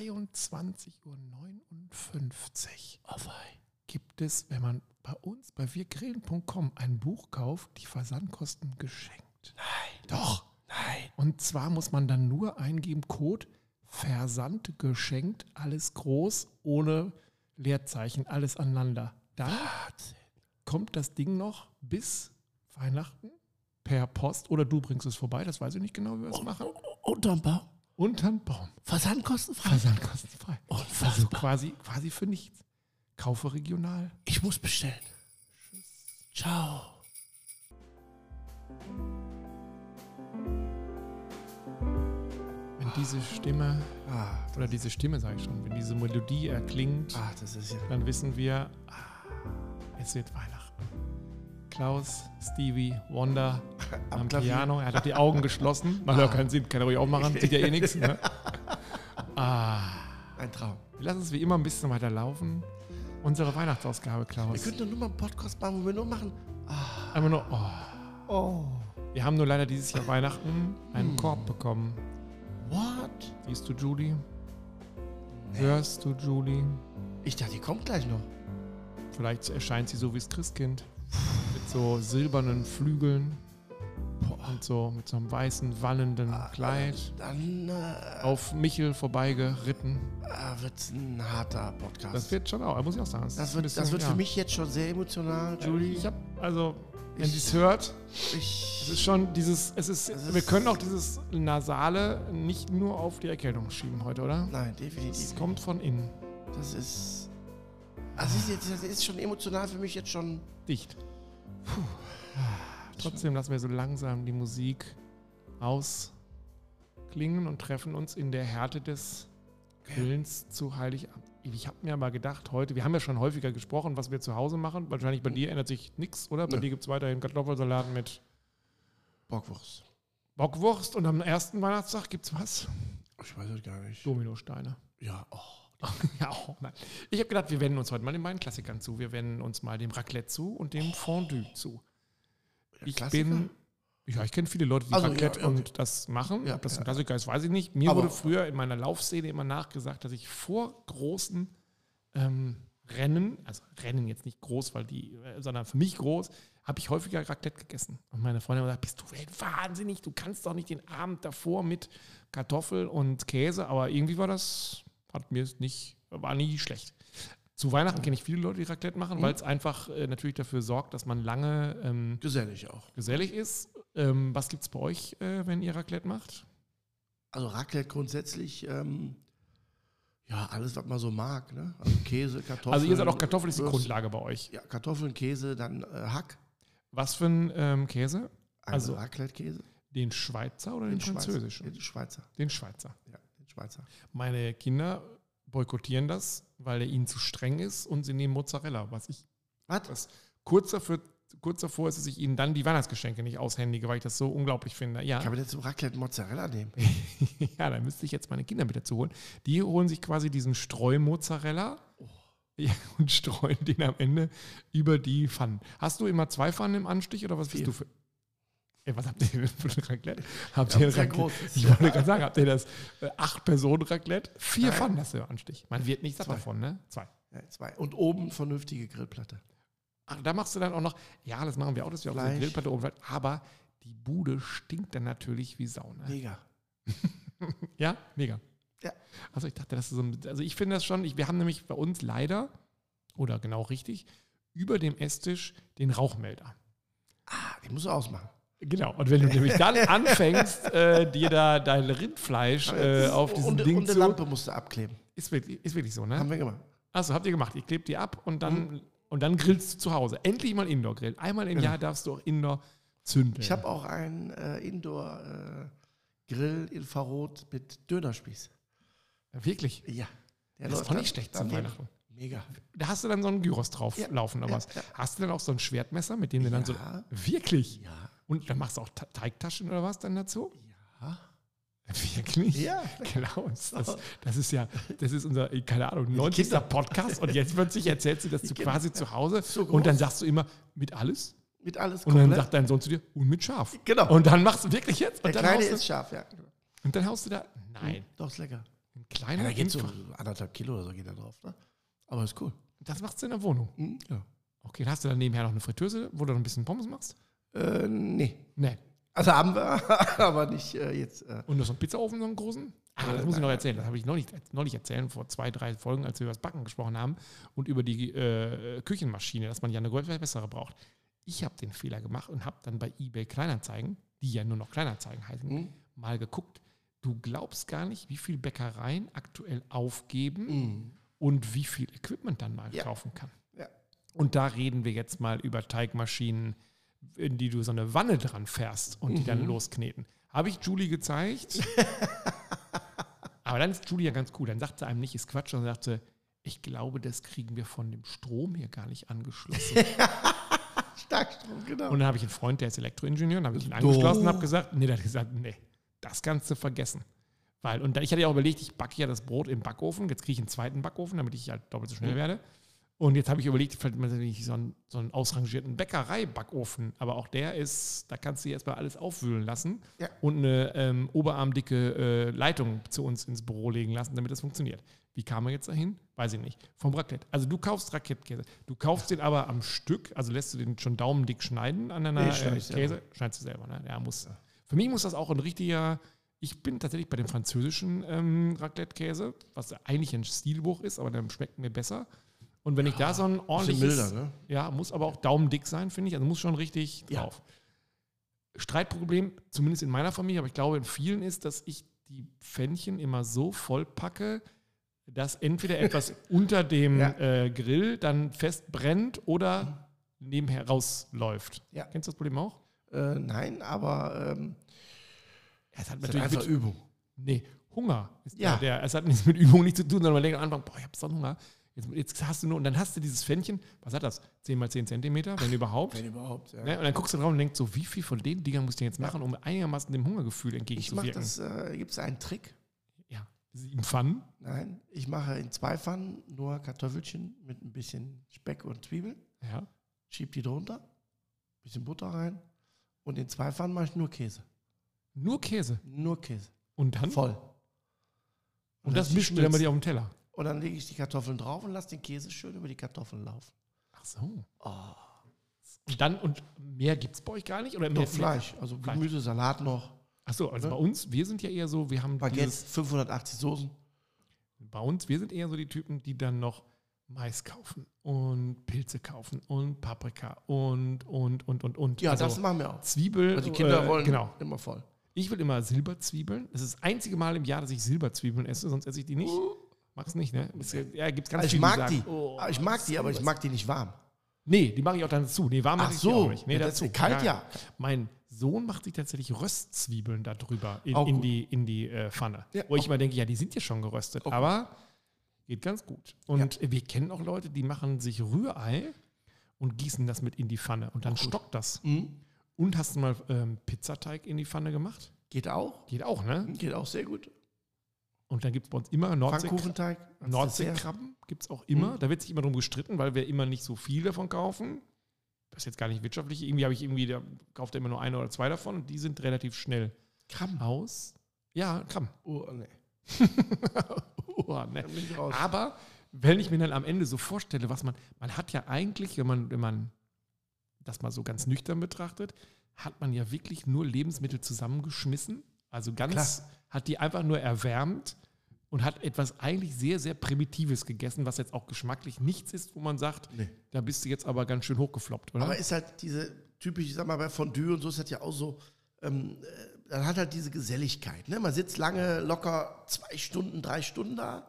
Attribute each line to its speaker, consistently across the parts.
Speaker 1: 17.12.23.59 Uhr
Speaker 2: Oh
Speaker 1: gibt es, wenn man bei uns bei wirgrillen.com ein Buch kauft, die Versandkosten geschenkt.
Speaker 2: Nein.
Speaker 1: Doch.
Speaker 2: Nein.
Speaker 1: Und zwar muss man dann nur eingeben, Code Versand geschenkt, alles groß, ohne Leerzeichen, alles aneinander. Dann
Speaker 2: Wahnsinn.
Speaker 1: kommt das Ding noch bis Weihnachten per Post oder du bringst es vorbei, das weiß ich nicht genau, wie wir das machen.
Speaker 2: Unterm Baum.
Speaker 1: Unterm Baum.
Speaker 2: Versandkostenfrei.
Speaker 1: Versandkostenfrei.
Speaker 2: Unfassbar.
Speaker 1: Also quasi, quasi für nichts. Kaufe regional.
Speaker 2: Ich muss bestellen. Ciao.
Speaker 1: Wenn diese Stimme,
Speaker 2: Ah,
Speaker 1: oder diese Stimme sage ich schon, wenn diese Melodie erklingt,
Speaker 2: ah, ja.
Speaker 1: dann wissen wir, ah, es wird Weihnachten. Klaus, Stevie, Wonder am
Speaker 2: Klavier.
Speaker 1: Piano. Er hat die Augen geschlossen. Macht ja auch keinen Sinn, kann er ruhig aufmachen, sieht ja eh nichts. Ne? Ah,
Speaker 2: Ein Traum.
Speaker 1: wir lassen es wie immer ein bisschen weiter laufen. Unsere Weihnachtsausgabe,
Speaker 2: Wir
Speaker 1: Klaus.
Speaker 2: könnten doch nur mal einen Podcast machen, wo wir nur machen.
Speaker 1: Einfach nur, oh.
Speaker 2: Oh.
Speaker 1: Wir haben nur leider dieses Jahr Weihnachten einen Korb bekommen.
Speaker 2: What?
Speaker 1: Siehst du Julie? Hörst du Julie?
Speaker 2: Ich dachte, die kommt gleich noch.
Speaker 1: Vielleicht erscheint sie so wie das Christkind. Mit so silbernen Flügeln. Und so mit so einem weißen, wallenden Kleid.
Speaker 2: Dann äh,
Speaker 1: Auf Michel vorbeigeritten.
Speaker 2: äh, wird es ein harter Podcast.
Speaker 1: Das wird schon auch, muss ich auch sagen.
Speaker 2: das
Speaker 1: ein
Speaker 2: wird,
Speaker 1: bisschen,
Speaker 2: das wird
Speaker 1: ja.
Speaker 2: für mich jetzt schon sehr emotional, Julie.
Speaker 1: Ich hab, also, wenn sie es hört,
Speaker 2: Ich,
Speaker 1: es ist schon dieses, es ist,
Speaker 2: Es ist-
Speaker 1: wir können auch dieses Nasale nicht nur auf die Erkältung schieben heute, oder?
Speaker 2: nein, definitiv.
Speaker 1: Es kommt von innen.
Speaker 2: Das ist. Also, das ist, das ist schon emotional für mich jetzt schon.
Speaker 1: Dicht. Trotzdem lassen wir so langsam die Musik ausklingen und treffen uns in der Härte des Grillens zu Heiligabend. Ich habe mir aber gedacht, heute, wir haben ja schon häufiger gesprochen, was wir zu Hause machen. Wahrscheinlich bei dir ändert sich nichts, oder? Bei
Speaker 2: Nö.
Speaker 1: dir gibt es weiterhin Kartoffelsalat mit
Speaker 2: Bockwurst.
Speaker 1: Bockwurst und am ersten Weihnachtstag gibt es was?
Speaker 2: Ich weiß es gar nicht.
Speaker 1: Dominosteine.
Speaker 2: Ja, oh.
Speaker 1: ja, auch nein. Ich habe gedacht, wir wenden uns heute mal den beiden Klassikern zu. Wir wenden uns mal dem Raclette zu und dem Fondue zu. Ich
Speaker 2: Klassiker?
Speaker 1: bin. Ja, ich kenne viele Leute, die
Speaker 2: Also,
Speaker 1: Raclette
Speaker 2: ja, okay.
Speaker 1: und das machen.
Speaker 2: Ja,
Speaker 1: Ob das ein. Klassiker ist, weiß ich nicht. Mir
Speaker 2: Aber-
Speaker 1: wurde früher in meiner Laufszene immer nachgesagt, dass ich vor großen ähm, Rennen, also Rennen jetzt nicht groß, weil die, äh, sondern für mich groß, habe ich häufiger Raclette gegessen. Und meine Freundin hat gesagt, bist du wahnsinnig? Du kannst doch nicht den Abend davor mit Kartoffel und Käse. Aber irgendwie war das, hat mir nicht, war nie schlecht. Zu Weihnachten kenne ich viele Leute, die Raclette machen,
Speaker 2: Mhm.
Speaker 1: weil es einfach äh, natürlich dafür sorgt, dass man lange ähm,
Speaker 2: Gesellig auch.
Speaker 1: gesellig ist. Ähm, was gibt es bei euch, äh, wenn ihr Raclette macht?
Speaker 2: Also, Raclette grundsätzlich, ähm, ja, alles, was man so mag, ne? Also, Käse, Kartoffeln.
Speaker 1: Also ihr seid auch Kartoffel ist die
Speaker 2: Würst-
Speaker 1: Grundlage bei euch.
Speaker 2: Ja, Kartoffeln, Käse, dann äh, Hack.
Speaker 1: Was für ein ähm, Käse?
Speaker 2: Also,
Speaker 1: Also-
Speaker 2: Raclette-Käse.
Speaker 1: Den Schweizer oder den,
Speaker 2: Schweizer.
Speaker 1: französischen?
Speaker 2: Den Schweizer.
Speaker 1: Den Schweizer.
Speaker 2: Ja, den Schweizer.
Speaker 1: Meine Kinder boykottieren das, weil er ihnen zu streng ist und sie nehmen Mozzarella. Was ich
Speaker 2: Was?
Speaker 1: das kurz, dafür, kurz davor ist, dass ich ihnen dann die Weihnachtsgeschenke nicht aushändige, weil ich das so unglaublich finde. Ja,
Speaker 2: Kann man jetzt zum Raclette Mozzarella nehmen?
Speaker 1: ja da müsste ich jetzt meine Kinder mit dazu holen. Die holen sich quasi diesen Streu-Mozzarella ja, und streuen den am Ende über die Pfannen. Hast du immer zwei Pfannen im Anstich oder was
Speaker 2: Vier.
Speaker 1: bist du für. Ey, was habt ihr für ein Raclette? Habt
Speaker 2: Ja,
Speaker 1: ihr Raclette?
Speaker 2: großes.
Speaker 1: Ich wollte gerade sagen, habt ihr das äh, Acht-Personen-Raclette? Vier
Speaker 2: Nein.
Speaker 1: Pfannen hast du im Anstich. Man wird nicht satt
Speaker 2: Zwei.
Speaker 1: davon, ne? Zwei.
Speaker 2: Ja, zwei. Und oben vernünftige Grillplatte.
Speaker 1: Ach, da machst du dann auch noch, ja, das machen wir auch, dass wir auf der
Speaker 2: Fleisch.
Speaker 1: Grillplatte oben, aber die Bude stinkt dann natürlich wie Sau. Ne?
Speaker 2: Mega.
Speaker 1: Ja, mega.
Speaker 2: Ja.
Speaker 1: Also ich dachte, das ist so ein, also ich finde das schon, ich, wir haben nämlich bei uns leider, oder genau richtig, über dem Esstisch den Rauchmelder.
Speaker 2: Ah, den musst du ausmachen.
Speaker 1: Genau, und wenn du nämlich dann anfängst, äh, dir da dein Rindfleisch äh, auf diesem
Speaker 2: und,
Speaker 1: Ding
Speaker 2: und eine
Speaker 1: zu...
Speaker 2: Lampe musst du abkleben.
Speaker 1: Ist wirklich, ist wirklich so, ne?
Speaker 2: Haben wir gemacht.
Speaker 1: Achso, habt ihr gemacht. Ihr klebt die ab und dann,
Speaker 2: Mhm.
Speaker 1: und dann grillst du zu Hause. Endlich mal Indoor-Grill. Einmal im
Speaker 2: Genau.
Speaker 1: Jahr darfst du auch Indoor zünden.
Speaker 2: Ich habe auch einen äh, Indoor-Grill Infrarot mit Dönerspieß.
Speaker 1: Wirklich.
Speaker 2: Ja. Der
Speaker 1: Das ist doch nicht schlecht zum. Weihnachten.
Speaker 2: Mega.
Speaker 1: Da hast du dann so einen Gyros drauf
Speaker 2: Ja,
Speaker 1: laufen oder
Speaker 2: ja,
Speaker 1: was. Hast du dann auch so ein Schwertmesser, mit dem du dann so. Wirklich?
Speaker 2: Ja.
Speaker 1: Und dann machst du auch Ta- Teigtaschen oder was dann dazu?
Speaker 2: Ja.
Speaker 1: Wirklich?
Speaker 2: Ja.
Speaker 1: Klaus, das, das ist ja, das ist unser, keine Ahnung, 90.
Speaker 2: Kinder.
Speaker 1: Podcast und jetzt plötzlich erzählst du, dass du
Speaker 2: Kinder.
Speaker 1: quasi zu Hause
Speaker 2: So
Speaker 1: und dann sagst du immer, mit alles?
Speaker 2: Mit alles
Speaker 1: Und dann sagt dein Sohn zu dir, und mit scharf.
Speaker 2: Genau.
Speaker 1: Und dann machst du wirklich jetzt?
Speaker 2: Der
Speaker 1: Und dann,
Speaker 2: Kleine
Speaker 1: haust du,
Speaker 2: ist scharf, ja.
Speaker 1: und dann haust du da. Nein,
Speaker 2: Doch, ist lecker.
Speaker 1: ein
Speaker 2: Ja,
Speaker 1: kleiner
Speaker 2: da geht so anderthalb Kilo oder so geht da drauf. Ne? Aber ist cool.
Speaker 1: Das machst du in der Wohnung.
Speaker 2: Mhm, ja.
Speaker 1: Okay, dann hast du dann nebenher noch eine Fritteuse, wo du noch ein bisschen Pommes machst?
Speaker 2: Äh, nee.
Speaker 1: Nee.
Speaker 2: Also haben wir, aber nicht äh, jetzt. Äh,
Speaker 1: Und noch so einen Pizzaofen, so einen großen? Ah, das
Speaker 2: Äh,
Speaker 1: muss ich noch erzählen. Das habe ich neulich, neulich erzählen, vor zwei, drei Folgen, als wir über das Backen gesprochen haben und über die äh, Küchenmaschine, dass man ja eine bessere braucht. Ich habe den Fehler gemacht und habe dann bei eBay Kleinanzeigen, die ja nur noch Kleinanzeigen heißen,
Speaker 2: Mhm.
Speaker 1: mal geguckt. Du glaubst gar nicht, wie viel Bäckereien aktuell aufgeben
Speaker 2: Mhm.
Speaker 1: und wie viel Equipment dann mal
Speaker 2: Ja.
Speaker 1: kaufen kann.
Speaker 2: Ja.
Speaker 1: Und da reden wir jetzt mal über Teigmaschinen, in die du so eine Wanne dran fährst und die dann
Speaker 2: Mhm.
Speaker 1: loskneten. Habe ich Julie gezeigt. Aber dann ist Julie ja ganz cool. Dann sagt sie einem nicht, ist Quatsch, sondern sagt sie, ich glaube, das kriegen wir von dem Strom hier gar nicht angeschlossen.
Speaker 2: Starkstrom, genau.
Speaker 1: und dann habe ich einen Freund, der ist Elektroingenieur, und habe ich ihn angeschlossen und habe gesagt, nee, der hat gesagt, nee, das kannst du vergessen. Weil, und ich hatte ja auch überlegt, ich backe ja das Brot im Backofen, jetzt kriege ich einen zweiten Backofen, damit ich halt doppelt so schnell
Speaker 2: Mhm.
Speaker 1: werde. Und jetzt habe ich überlegt, vielleicht mal so einen, so einen ausrangierten Bäckerei-Backofen, aber auch der ist, da kannst du jetzt mal alles aufwühlen lassen
Speaker 2: Ja.
Speaker 1: und eine ähm, oberarmdicke äh, Leitung zu uns ins Büro legen lassen, damit das funktioniert. Wie kam er jetzt dahin? Weiß ich nicht. Vom Raclette. Also du kaufst Raclette-Käse. Du kaufst den aber am Stück, also lässt du den schon daumendick schneiden an deiner
Speaker 2: Nee, schneid
Speaker 1: äh. Käse. Schneidest du selber, ne? Ja, muss. Für mich muss das auch ein richtiger, ich bin tatsächlich bei dem französischen ähm, Raclette-Käse, was eigentlich ein Stilbuch ist, aber der schmeckt mir besser. Und wenn ich da so ein ordentliches,
Speaker 2: milder, ne?
Speaker 1: ja, muss aber auch daumendick sein, finde ich. Also muss schon richtig
Speaker 2: Ja.
Speaker 1: drauf. Streitproblem, zumindest in meiner Familie, aber ich glaube in vielen ist, dass ich die Pfännchen immer so voll packe, dass entweder etwas unter dem
Speaker 2: Ja.
Speaker 1: äh, Grill dann fest brennt oder nebenher rausläuft.
Speaker 2: Ja.
Speaker 1: Kennst du das Problem auch?
Speaker 2: Äh, nein, aber ähm,
Speaker 1: Ja, es hat natürlich
Speaker 2: einfach
Speaker 1: mit,
Speaker 2: Übung.
Speaker 1: nee, Hunger. Ist
Speaker 2: Ja.
Speaker 1: der, es hat nichts mit Übung nichts zu tun, sondern man denkt am Anfang, boah, ich habe so einen Hunger. Jetzt, jetzt hast du nur, und dann hast du dieses Pfännchen, was hat das? 10 mal 10 Zentimeter, wenn überhaupt.
Speaker 2: Wenn überhaupt. Ja.
Speaker 1: Ne? Und dann guckst du drauf und denkst so, wie viel von den Dingern musst du jetzt machen, um einigermaßen dem Hungergefühl
Speaker 2: Ich mache
Speaker 1: entgegenzuwirken?
Speaker 2: das, äh, gibt es einen Trick?
Speaker 1: Ja, sieben Pfannen.
Speaker 2: Nein, ich mache in zwei Pfannen nur Kartoffelchen mit ein bisschen Speck und Zwiebeln,
Speaker 1: Ja.
Speaker 2: schieb die drunter, bisschen Butter rein und in zwei Pfannen mache ich nur Käse.
Speaker 1: Nur Käse.
Speaker 2: Nur Käse.
Speaker 1: Und dann?
Speaker 2: Voll.
Speaker 1: Und das
Speaker 2: lass die
Speaker 1: mischt du dann
Speaker 2: schmilzen.
Speaker 1: dir auf dem Teller.
Speaker 2: Und dann lege ich die Kartoffeln drauf und lasse den Käse schön über die Kartoffeln laufen.
Speaker 1: Ach so.
Speaker 2: Oh,
Speaker 1: Und dann, und mehr gibt es bei euch gar nicht? Oder mehr
Speaker 2: doch Fleisch, also
Speaker 1: Fleisch.
Speaker 2: Gemüse, Salat noch,
Speaker 1: Ach so, also
Speaker 2: Ne?
Speaker 1: bei uns, wir sind ja eher so, wir haben
Speaker 2: Baguette,
Speaker 1: dieses,
Speaker 2: 580 Soßen.
Speaker 1: bei uns, wir sind eher so die Typen, die dann noch Mais kaufen und Pilze kaufen und Paprika und, und, und, und, und.
Speaker 2: Ja,
Speaker 1: also
Speaker 2: das machen wir auch.
Speaker 1: Zwiebel.
Speaker 2: Also die Kinder
Speaker 1: äh,
Speaker 2: wollen
Speaker 1: Genau.
Speaker 2: immer voll.
Speaker 1: Ich will immer Silberzwiebeln. Das ist das einzige Mal im Jahr, dass ich Silberzwiebeln esse, sonst esse ich die nicht. Mach's nicht, ne? Das, ja, gibt's ganz
Speaker 2: Also ich
Speaker 1: viele,
Speaker 2: mag
Speaker 1: sagen,
Speaker 2: die.
Speaker 1: oh,
Speaker 2: Aber ich mag die, aber ich
Speaker 1: Silber-
Speaker 2: mag die nicht warm.
Speaker 1: Nee, die mache ich auch dann dazu. Nee, warm mache
Speaker 2: Ach
Speaker 1: ich die auch
Speaker 2: so,
Speaker 1: nicht. Nee,
Speaker 2: ja,
Speaker 1: dazu.
Speaker 2: kalt, ja.
Speaker 1: Mein Sohn macht sich tatsächlich Röstzwiebeln da drüber in, in die, in die äh, Pfanne.
Speaker 2: Ja,
Speaker 1: Wo ich immer denke, ja, die sind ja schon geröstet,
Speaker 2: Auch
Speaker 1: aber geht ganz gut. Und wir kennen auch Leute, die machen sich Rührei und gießen das mit in die Pfanne und dann stockt das.
Speaker 2: Mhm.
Speaker 1: Und hast du mal ähm, Pizzateig in die Pfanne gemacht?
Speaker 2: Geht auch.
Speaker 1: Geht auch, ne?
Speaker 2: Geht auch sehr gut.
Speaker 1: Und dann gibt es bei uns immer Nordsee
Speaker 2: Pfannkuchenteig. als Dessert.
Speaker 1: Nordseekrabben gibt es auch immer.
Speaker 2: Mhm.
Speaker 1: Da wird sich immer drum gestritten, weil wir immer nicht so viel davon kaufen. Das ist jetzt gar nicht wirtschaftlich. Irgendwie habe ich irgendwie, da kauft er immer nur eine oder zwei davon und die sind relativ schnell
Speaker 2: Krabben.
Speaker 1: aus. Ja, Krabben.
Speaker 2: Oh, nee.
Speaker 1: oh, ne.
Speaker 2: Raus.
Speaker 1: Aber wenn ich mir dann am Ende so vorstelle, was man, man hat ja eigentlich, wenn man, wenn man das mal so ganz nüchtern betrachtet, hat man ja wirklich nur Lebensmittel zusammengeschmissen. Also ganz,
Speaker 2: Klar.
Speaker 1: hat die einfach nur erwärmt und hat etwas eigentlich sehr, sehr Primitives gegessen, was jetzt auch geschmacklich nichts ist, wo man sagt,
Speaker 2: Nee.
Speaker 1: da bist du jetzt aber ganz schön hochgefloppt, oder?
Speaker 2: Aber ist halt diese typisch, ich sag mal, bei Fondue und so ist das ja auch so, ähm, äh, dann hat halt diese Geselligkeit. Ne? Man sitzt lange, locker zwei Stunden, drei Stunden da.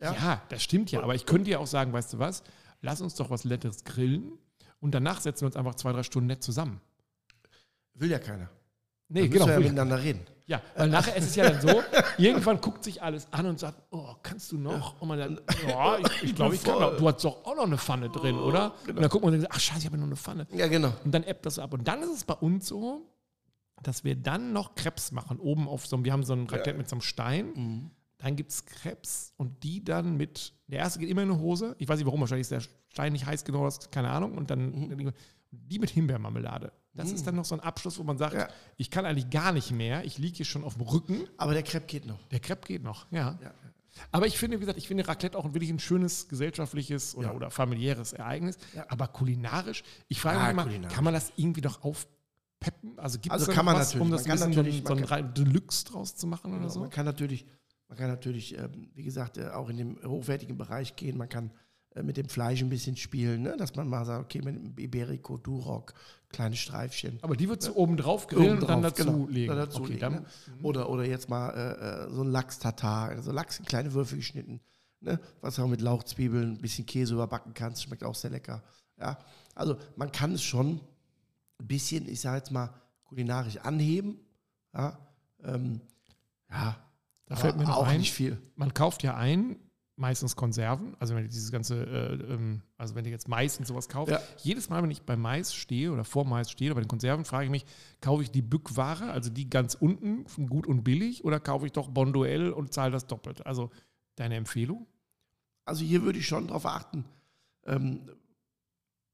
Speaker 1: Ja.
Speaker 2: Ja.
Speaker 1: das stimmt ja. Aber ich könnte ja auch sagen, weißt du was, lass uns doch was Leckeres grillen und danach setzen wir uns einfach zwei, drei Stunden nett zusammen.
Speaker 2: Will ja keiner.
Speaker 1: Nee,
Speaker 2: Dann
Speaker 1: genau.
Speaker 2: müssen wir ja miteinander reden.
Speaker 1: Ja, weil nachher ist es ja dann so, irgendwann guckt sich alles an und sagt, oh, kannst du noch? Und man dann, ja, ich, ich glaube, ich kann noch. Du hast doch auch noch eine Pfanne drin, oder? Und dann guckt man und sagt, ach scheiße, ich habe ja noch eine Pfanne.
Speaker 2: Ja, genau.
Speaker 1: Und dann ebbt das ab. Und dann ist es bei uns so, dass wir dann noch Krebs machen, oben auf so einem, wir haben so ein Raclette mit so einem Stein. Dann gibt es Krebs und die dann mit, der erste geht immer in eine Hose. Ich weiß nicht warum, wahrscheinlich ist der Stein nicht heiß genug, das- keine Ahnung. Und dann, Die mit Himbeermarmelade. Das
Speaker 2: Mm.
Speaker 1: ist dann noch so ein Abschluss, wo man sagt,
Speaker 2: Ja.
Speaker 1: ich kann eigentlich gar nicht mehr. Ich liege hier schon auf dem Rücken.
Speaker 2: Aber der Crepe geht noch.
Speaker 1: Der Crepe geht noch, ja.
Speaker 2: Ja.
Speaker 1: Aber ich finde, wie gesagt, ich finde Raclette auch wirklich ein schönes gesellschaftliches oder,
Speaker 2: Ja.
Speaker 1: oder familiäres Ereignis. Aber kulinarisch, ich frage mich immer,
Speaker 2: kulinarisch.
Speaker 1: kann man das irgendwie doch aufpeppen? Also gibt
Speaker 2: Also
Speaker 1: es da
Speaker 2: kann
Speaker 1: noch
Speaker 2: man
Speaker 1: was,
Speaker 2: natürlich.
Speaker 1: um
Speaker 2: Man
Speaker 1: das ein
Speaker 2: kann
Speaker 1: bisschen so ein,
Speaker 2: natürlich-
Speaker 1: so ein
Speaker 2: man
Speaker 1: Deluxe draus zu machen oder
Speaker 2: Genau,
Speaker 1: so?
Speaker 2: Man kann natürlich, man kann natürlich ähm, wie gesagt, äh, auch in den hochwertigen Bereich gehen. Man kann mit dem Fleisch ein bisschen spielen, ne? dass man mal sagt, okay, mit dem Iberico, Duroc, kleine Streifchen.
Speaker 1: Aber die würdest du oben drauf grillen und dann dazu
Speaker 2: genau,
Speaker 1: legen.
Speaker 2: Dann dazu
Speaker 1: okay,
Speaker 2: legen,
Speaker 1: dann,
Speaker 2: ne? oder, oder jetzt mal äh, äh, so ein Lachs-Tatar, also Lachs in kleine Würfel geschnitten, ne? was auch mit Lauchzwiebeln, ein bisschen Käse überbacken kannst, schmeckt auch sehr lecker. Ja? Also man kann es schon ein bisschen, ich sage jetzt mal, kulinarisch anheben. Ja, ähm, ja
Speaker 1: da fällt mir noch
Speaker 2: auch
Speaker 1: ein,
Speaker 2: nicht viel.
Speaker 1: man kauft ja ein, meistens Konserven, also wenn ihr dieses ganze, äh, ähm, also wenn ihr jetzt Mais und sowas kauft,
Speaker 2: Ja.
Speaker 1: jedes Mal, wenn ich bei Mais stehe oder vor Mais stehe oder bei den Konserven, frage ich mich, kaufe ich die Bückware, also die ganz unten, von gut und billig, oder kaufe ich doch Bonduell und zahle das doppelt? Also deine Empfehlung?
Speaker 2: Also hier würde ich schon drauf achten. Ähm,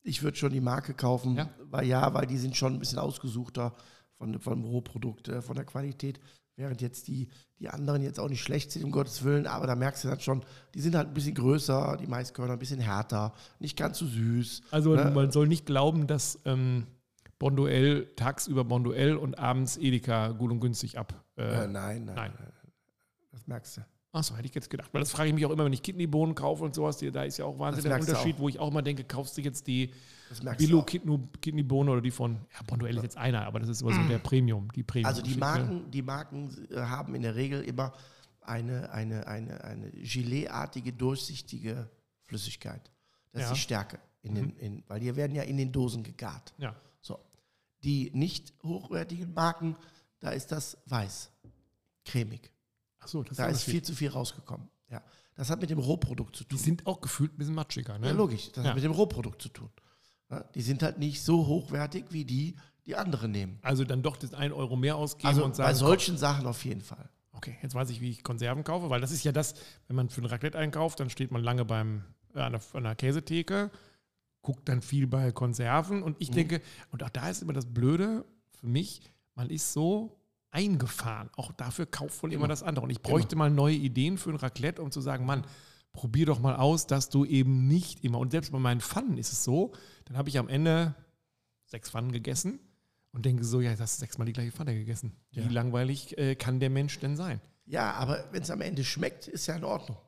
Speaker 2: ich würde schon die Marke kaufen,
Speaker 1: Ja.
Speaker 2: weil ja, weil die sind schon ein bisschen ausgesuchter von, dem Rohprodukt, äh, von der Qualität, während jetzt die, die anderen jetzt auch nicht schlecht sind, um Gottes Willen, aber da merkst du dann schon, die sind halt ein bisschen größer, die Maiskörner ein bisschen härter, nicht ganz so süß.
Speaker 1: Also
Speaker 2: Ne?
Speaker 1: man soll nicht glauben, dass ähm, Bonduell tagsüber Bonduell und abends Edeka gut und günstig ab.
Speaker 2: Äh,
Speaker 1: Äh,
Speaker 2: nein, nein,
Speaker 1: nein.
Speaker 2: Das merkst du.
Speaker 1: Achso, hätte ich jetzt gedacht. Weil das frage ich mich auch immer, wenn ich Kidneybohnen kaufe und sowas. Da ist ja auch wahnsinnig der Unterschied, wo ich auch immer denke, kaufst du jetzt die
Speaker 2: Das merkst du
Speaker 1: Billo
Speaker 2: auch.
Speaker 1: Kidneybohne oder die von, ja, Bonduell ist jetzt einer, aber das ist immer so der Premium, die Premium.
Speaker 2: Also die. Marken, die Marken äh, haben in der Regel immer eine, eine, eine, eine Gelee-artige, durchsichtige Flüssigkeit. Das
Speaker 1: Ja.
Speaker 2: ist die Stärke. In den, in, weil die werden ja in den Dosen gegart.
Speaker 1: Ja.
Speaker 2: So. Die nicht hochwertigen Marken, da ist das weiß. Cremig.
Speaker 1: Achso, das
Speaker 2: Da
Speaker 1: ist,
Speaker 2: viel zu viel rausgekommen. Ja. Das hat mit dem Rohprodukt zu
Speaker 1: Die
Speaker 2: tun.
Speaker 1: sind auch gefühlt ein bisschen matschiger, ne?
Speaker 2: Ja, logisch. Das
Speaker 1: Ja.
Speaker 2: hat mit dem Rohprodukt zu tun. Ja, die sind halt nicht so hochwertig wie die, die andere nehmen.
Speaker 1: Also dann doch das 1 Euro mehr ausgeben
Speaker 2: Also
Speaker 1: und
Speaker 2: bei
Speaker 1: sagen,
Speaker 2: solchen Sachen auf jeden Fall.
Speaker 1: Okay, jetzt weiß ich, wie ich Konserven kaufe, weil das ist ja das, wenn man für ein Raclette einkauft, dann steht man lange beim, äh, an, der, an der Käsetheke, guckt dann viel bei Konserven und ich
Speaker 2: Mhm.
Speaker 1: denke, und auch da ist immer das Blöde für mich, man ist so eingefahren. Auch dafür kauft wohl immer,
Speaker 2: Immer.
Speaker 1: das andere. Und ich bräuchte mal neue Ideen für ein Raclette, um zu sagen, Mann, probier doch mal aus, dass du eben nicht immer, und selbst bei meinen Pfannen ist es so, dann habe ich am Ende sechs Pfannen gegessen und denke so, ja, hast du sechsmal die gleiche Pfanne gegessen. Wie
Speaker 2: Ja.
Speaker 1: langweilig äh, kann der Mensch denn sein?
Speaker 2: Ja, aber wenn es am Ende schmeckt, ist ja in Ordnung.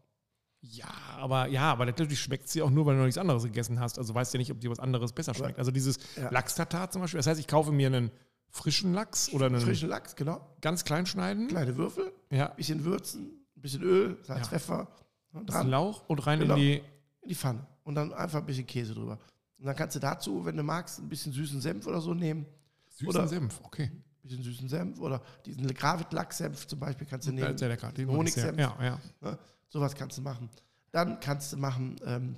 Speaker 1: Ja, aber ja, aber natürlich schmeckt dir auch nur, weil du noch nichts anderes gegessen hast. Also weißt du ja nicht, ob dir was anderes besser schmeckt. Also dieses
Speaker 2: Ja.
Speaker 1: Lachs-Tatar zum Beispiel. Das heißt, ich kaufe mir einen frischen Lachs oder einen
Speaker 2: Frischen Lachs, genau.
Speaker 1: ganz klein schneiden.
Speaker 2: Kleine Würfel,
Speaker 1: Ja,
Speaker 2: bisschen würzen, ein bisschen Öl, Salz,
Speaker 1: Ja.
Speaker 2: Pfeffer,
Speaker 1: bisschen
Speaker 2: dran
Speaker 1: Lauch und rein
Speaker 2: Genau.
Speaker 1: in die.
Speaker 2: in die Pfanne. Und dann einfach ein bisschen Käse drüber. Und dann kannst du dazu, wenn du magst, ein bisschen süßen Senf oder so nehmen.
Speaker 1: Süßen
Speaker 2: Oder-
Speaker 1: Senf, okay.
Speaker 2: Ein bisschen süßen Senf oder diesen Gravit-Lachs-Senf zum Beispiel kannst du nehmen.
Speaker 1: sehr lecker. Den.
Speaker 2: Honigsenf.
Speaker 1: Ja, ja.
Speaker 2: Ne? Sowas kannst du machen. Dann kannst du machen, ähm,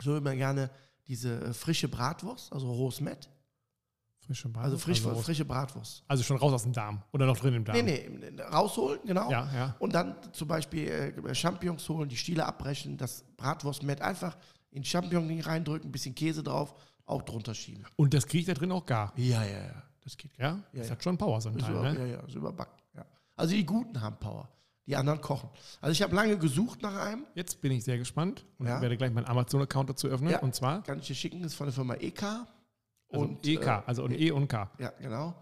Speaker 2: so immer gerne diese äh, frische Bratwurst, also rohes Mett.
Speaker 1: Frische Bar.
Speaker 2: Also, frisch,
Speaker 1: also,
Speaker 2: frische Bratwurst.
Speaker 1: also schon raus aus dem Darm oder noch drin im Darm.
Speaker 2: Nee, nee, rausholen, genau.
Speaker 1: Ja, ja.
Speaker 2: Und dann zum Beispiel äh, Champignons holen, die Stiele abbrechen, das Bratwurstmett einfach in Champignon reindrücken, ein bisschen Käse drauf, auch drunter schieben.
Speaker 1: Und das kriege ich da drin auch gar.
Speaker 2: Ja, ja, ja. Das geht.
Speaker 1: Ja,
Speaker 2: Ja,
Speaker 1: das
Speaker 2: ja.
Speaker 1: hat schon Power, so ein
Speaker 2: Ist
Speaker 1: Teil.
Speaker 2: über,
Speaker 1: Ne?
Speaker 2: Ja, ja, ist überbacken. Ja. Also die Guten haben Power, die anderen kochen. Also ich habe lange gesucht nach einem,
Speaker 1: Jetzt bin ich sehr gespannt und
Speaker 2: Ja.
Speaker 1: werde gleich meinen Amazon-Account dazu öffnen.
Speaker 2: Ja.
Speaker 1: Und zwar
Speaker 2: kann ich dir schicken, ist von der Firma EK.
Speaker 1: Also
Speaker 2: und,
Speaker 1: EK,
Speaker 2: äh,
Speaker 1: also ein E und K.
Speaker 2: Ja, genau.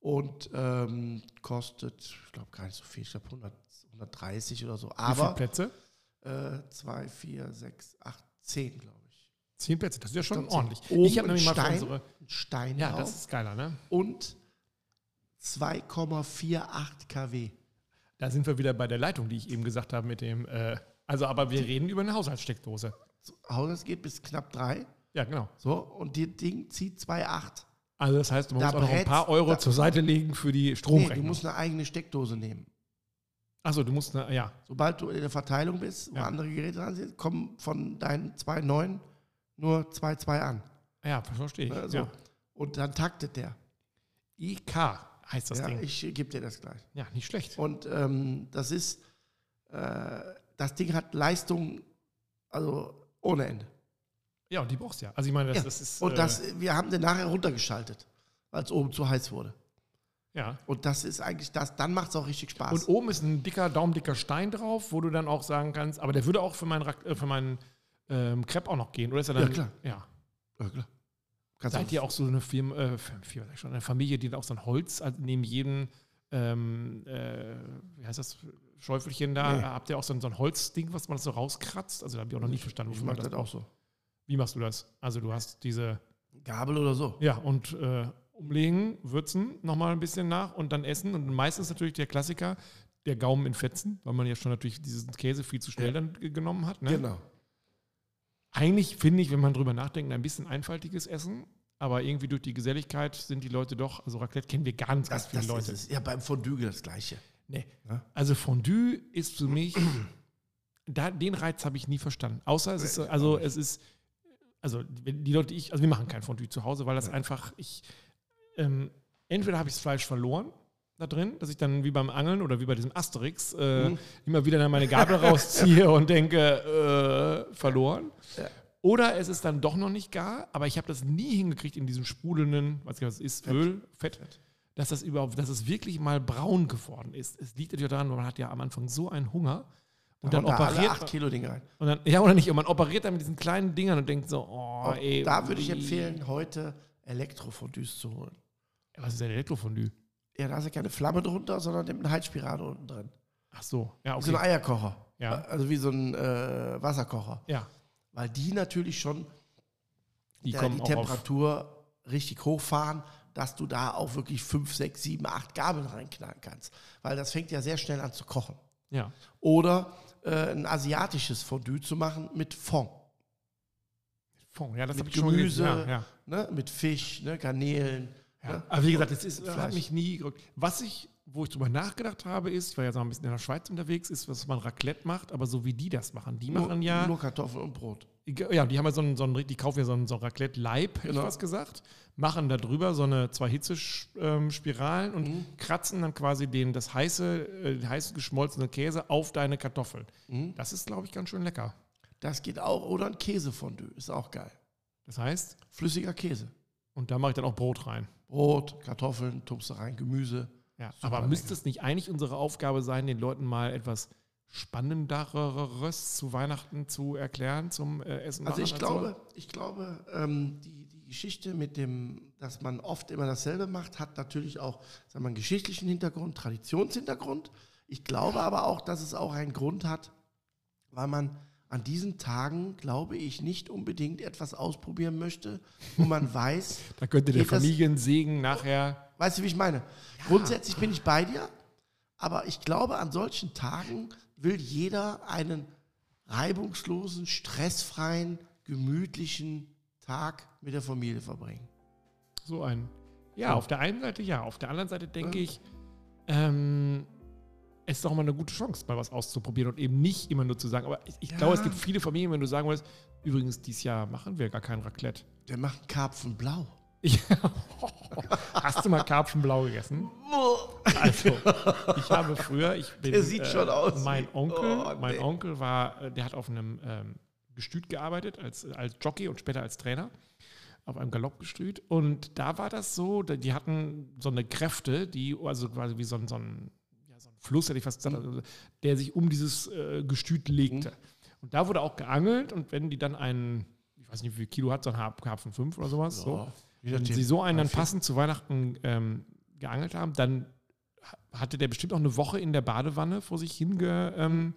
Speaker 2: Und ähm, kostet, ich glaube gar nicht so viel, ich glaube 100, 130 oder so.
Speaker 1: Wie viele
Speaker 2: Aber
Speaker 1: Plätze?
Speaker 2: 2, 4, 6, 8, 10, glaube ich.
Speaker 1: Zehn Plätze, das ist ja schon
Speaker 2: Glaub,
Speaker 1: ordentlich.
Speaker 2: Oben
Speaker 1: ich habe nämlich mal
Speaker 2: Stein.
Speaker 1: unsere.
Speaker 2: Ein Stein
Speaker 1: Ja, das ist geiler, ne?
Speaker 2: und 2,48 kW.
Speaker 1: Da sind wir wieder bei der Leitung, die ich eben gesagt habe mit dem. Äh, also, aber wir reden über eine Haushaltssteckdose.
Speaker 2: Das geht bis knapp 3.
Speaker 1: Ja, genau.
Speaker 2: So, und das Ding zieht 2,8.
Speaker 1: Also, das heißt, du musst
Speaker 2: Da
Speaker 1: auch noch ein paar Euro
Speaker 2: da-
Speaker 1: zur Seite legen für die
Speaker 2: Nee, du
Speaker 1: Stromrechnung.
Speaker 2: musst eine eigene Steckdose nehmen.
Speaker 1: Achso, du musst, eine, ja.
Speaker 2: Sobald du in der Verteilung bist, wo
Speaker 1: Ja.
Speaker 2: andere Geräte dran sind, kommen von deinen 2,9 nur 2,2 an.
Speaker 1: Ja, verstehe ich.
Speaker 2: Ne, so.
Speaker 1: Ja.
Speaker 2: Und dann taktet der.
Speaker 1: IK heißt das
Speaker 2: ja,
Speaker 1: Ding.
Speaker 2: ich gebe dir das gleich.
Speaker 1: Ja, nicht schlecht.
Speaker 2: Und ähm, das ist, äh, das Ding hat Leistung, also ohne Ende.
Speaker 1: Ja, und die brauchst du ja. Also ich meine, das,
Speaker 2: Ja.
Speaker 1: das ist.
Speaker 2: Und
Speaker 1: äh,
Speaker 2: das, wir haben den nachher runtergeschaltet, weil es oben zu heiß wurde.
Speaker 1: ja.
Speaker 2: Und das ist eigentlich das, dann macht es auch richtig Spaß.
Speaker 1: Und oben ist ein dicker, daumdicker Stein drauf, wo du dann auch sagen kannst, aber der würde auch für meinen, äh, für meinen ähm, Crepe auch noch gehen, oder ist er dann?
Speaker 2: Ja, klar.
Speaker 1: Ja.
Speaker 2: ja, klar. Kannst
Speaker 1: Seid ihr auch so eine Firma, äh, Firma, schon, eine Familie, die da auch so ein Holz also neben jedem, ähm, äh, wie heißt das, Schäufelchen da,
Speaker 2: Nee.
Speaker 1: habt ihr auch so ein, so ein Holzding, was man so rauskratzt? Also da habe ich auch noch nie verstanden,
Speaker 2: ich
Speaker 1: wofür man
Speaker 2: das auch so.
Speaker 1: Wie machst du das? Also du hast diese,
Speaker 2: Gabel oder so.
Speaker 1: ja, und äh, umlegen, würzen nochmal ein bisschen nach und dann essen. Und meistens natürlich der Klassiker, der Gaumen in Fetzen, weil man ja schon natürlich diesen Käse viel zu schnell dann genommen hat. Ne?
Speaker 2: Genau.
Speaker 1: Eigentlich finde ich, wenn man drüber nachdenkt, ein bisschen einfaltiges Essen. Aber irgendwie durch die Geselligkeit sind die Leute doch, also Raclette kennen wir ganz, ganz
Speaker 2: Das,
Speaker 1: viele
Speaker 2: das
Speaker 1: Leute.
Speaker 2: ist es. Ja, beim Fondue das Gleiche.
Speaker 1: Nee.
Speaker 2: Ja.
Speaker 1: Also Fondue ist für mich, da, den Reiz habe ich nie verstanden. Außer es ist,
Speaker 2: Nee,
Speaker 1: also es ist, also die Leute, die ich, also wir machen kein Fondue zu Hause, weil das einfach, ich, ähm, entweder habe ich das Fleisch verloren da drin, dass ich dann wie beim Angeln oder wie bei diesem Asterix äh,
Speaker 2: Mhm.
Speaker 1: immer wieder dann meine Gabel rausziehe und denke, äh, verloren.
Speaker 2: Ja.
Speaker 1: Oder es ist dann doch noch nicht gar, aber ich habe das nie hingekriegt in diesem sprudelnden, was was es ist,
Speaker 2: Fett.
Speaker 1: Öl, Fett, dass das überhaupt, dass es wirklich mal braun geworden ist. Es liegt natürlich daran, man hat ja am Anfang so einen Hunger und dann
Speaker 2: da alle
Speaker 1: operiert
Speaker 2: 8 Kilo Ding rein.
Speaker 1: und dann, ja oder nicht, und man operiert dann mit diesen kleinen Dingern und denkt so, oh,
Speaker 2: Und
Speaker 1: ey.
Speaker 2: da würde ich empfehlen, heute Elektrofondues zu holen.
Speaker 1: Was ist ein Elektrofondue?
Speaker 2: Ja, da ist ja keine Flamme drunter, sondern eine Heizspirale unten drin.
Speaker 1: Ach so, ja,
Speaker 2: Wie so ein
Speaker 1: okay.
Speaker 2: Eierkocher.
Speaker 1: Ja.
Speaker 2: Also wie so ein äh, Wasserkocher.
Speaker 1: Ja,
Speaker 2: Weil die natürlich schon
Speaker 1: die kommen
Speaker 2: die. Temperatur richtig hochfahren, dass du da auch wirklich 5, 6, 7, 8 Gabeln reinknallen kannst. Weil das fängt ja sehr schnell an zu kochen.
Speaker 1: Ja.
Speaker 2: Oder äh, ein asiatisches Fondue zu machen mit Fond.
Speaker 1: Fond, ja, das
Speaker 2: Mit
Speaker 1: habe ich schon mal gelesen.
Speaker 2: Gemüse.
Speaker 1: Ja, ja.
Speaker 2: Ne? Mit Fisch, ne? Garnelen.
Speaker 1: Ja.
Speaker 2: Ne?
Speaker 1: Aber wie gesagt, das ist, hat mich nie gerückt. Was ich, wo ich drüber nachgedacht habe, ist, ich war ja so ein bisschen in der Schweiz unterwegs, ist, was man Raclette macht, aber so wie die das machen. Die machen
Speaker 2: nur,
Speaker 1: ja,
Speaker 2: nur Kartoffeln und Brot.
Speaker 1: ja, die haben ja so einen, so einen die kaufen ja so einen, so einen Raclette-Leib, hätte
Speaker 2: Genau.
Speaker 1: ich was gesagt, machen da drüber so eine zwei Hitzespiralen und
Speaker 2: Mhm.
Speaker 1: kratzen dann quasi den, das heiße, äh, den heiß geschmolzene Käse auf deine Kartoffeln.
Speaker 2: Mhm.
Speaker 1: Das ist, glaube ich, ganz schön lecker.
Speaker 2: Das geht auch. Oder ein Käsefondue. Ist auch geil.
Speaker 1: Das heißt,
Speaker 2: Flüssiger Käse.
Speaker 1: und da mache ich dann auch Brot rein.
Speaker 2: Brot, Kartoffeln, tumpst rein, Gemüse.
Speaker 1: Ja,
Speaker 2: Super
Speaker 1: aber müsste es nicht eigentlich unsere Aufgabe sein, den Leuten mal etwas Spannenderes zu Weihnachten zu erklären zum äh, Essen?
Speaker 2: Also ich glaube, ich glaube, ähm, die, die Geschichte mit dem, dass man oft immer dasselbe macht, hat natürlich auch sagen wir, einen geschichtlichen Hintergrund, Traditionshintergrund. Ich glaube aber auch, dass es auch einen Grund hat, weil man an diesen Tagen, glaube ich, nicht unbedingt etwas ausprobieren möchte, wo man weiß,
Speaker 1: So. Da könnte der Familiensegen nachher.
Speaker 2: Weißt du, wie ich meine? Grundsätzlich bin ich bei dir, aber ich glaube, an solchen Tagen will jeder einen reibungslosen, stressfreien, gemütlichen Tag mit der Familie verbringen.
Speaker 1: So ein. Ja,
Speaker 2: Ja.
Speaker 1: auf der einen Seite ja. Auf der anderen Seite denke
Speaker 2: Ja.
Speaker 1: ich, ähm, es ist doch mal eine gute Chance, mal was auszuprobieren und eben nicht immer nur zu sagen. Aber ich, ich
Speaker 2: Ja.
Speaker 1: glaube, es gibt viele Familien, wenn du sagen würdest, übrigens, dieses Jahr machen wir gar kein Raclette.
Speaker 2: Wir machen Karpfen blau.
Speaker 1: Hast du mal Karpfenblau gegessen? Also, ich habe früher, ich bin,
Speaker 2: Der sieht schon aus
Speaker 1: Mein Onkel,
Speaker 2: Oh,
Speaker 1: mein. Onkel war, äh, der hat auf einem ähm, Gestüt gearbeitet, als, als Jockey und später als Trainer, auf einem Galoppgestüt. Und da war das so, die hatten so eine Kräfte, die, also quasi wie so ein, so ein, ja, so ein Fluss, hätte ich fast gesagt, also, der sich um dieses äh, Gestüt legte. Und da wurde auch geangelt und wenn die dann einen, ich weiß nicht, wie viel Kilo hat, so ein Karpfen 5 oder sowas, so, wenn sie so einen dann passend zu Weihnachten ähm, geangelt haben, dann ha- hatte der bestimmt auch eine Woche in der Badewanne vor sich hingedümpelt,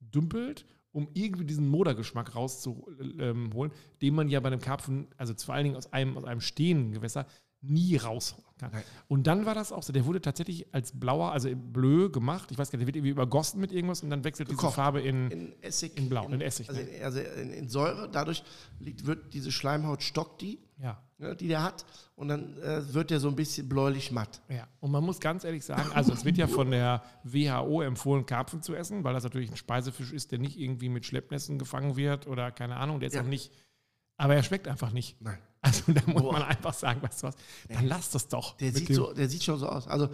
Speaker 1: ähm, um irgendwie diesen Modergeschmack rauszuholen, ähm, holen, den man ja bei einem Karpfen, also vor allen Dingen aus einem, aus einem stehenden Gewässer, nie rausholen kann.
Speaker 2: Nein.
Speaker 1: Und dann war das auch so, der wurde tatsächlich als blauer, also bleu gemacht. Ich weiß gar nicht, der wird irgendwie übergossen mit irgendwas und dann wechselt diese
Speaker 2: Gekocht.
Speaker 1: Farbe in,
Speaker 2: in Essig.
Speaker 1: in Blau, in Essig,
Speaker 2: Also,
Speaker 1: ne?
Speaker 2: in, also in, in Säure. Dadurch liegt, wird diese Schleimhaut stockt die,
Speaker 1: ja.
Speaker 2: ne, die der hat. Und dann äh, wird der so ein bisschen bläulich matt.
Speaker 1: Ja, und man muss ganz ehrlich sagen, also es wird ja von der WHO empfohlen, Karpfen zu essen, weil das natürlich ein Speisefisch ist, der nicht irgendwie mit Schleppnetzen gefangen wird oder keine Ahnung, der ist
Speaker 2: Ja.
Speaker 1: auch nicht, aber er schmeckt einfach nicht.
Speaker 2: Nein.
Speaker 1: Also da muss
Speaker 2: Boah.
Speaker 1: man einfach sagen, weißt du was, dann lass das doch.
Speaker 2: Der sieht, so, der sieht schon so aus. Also,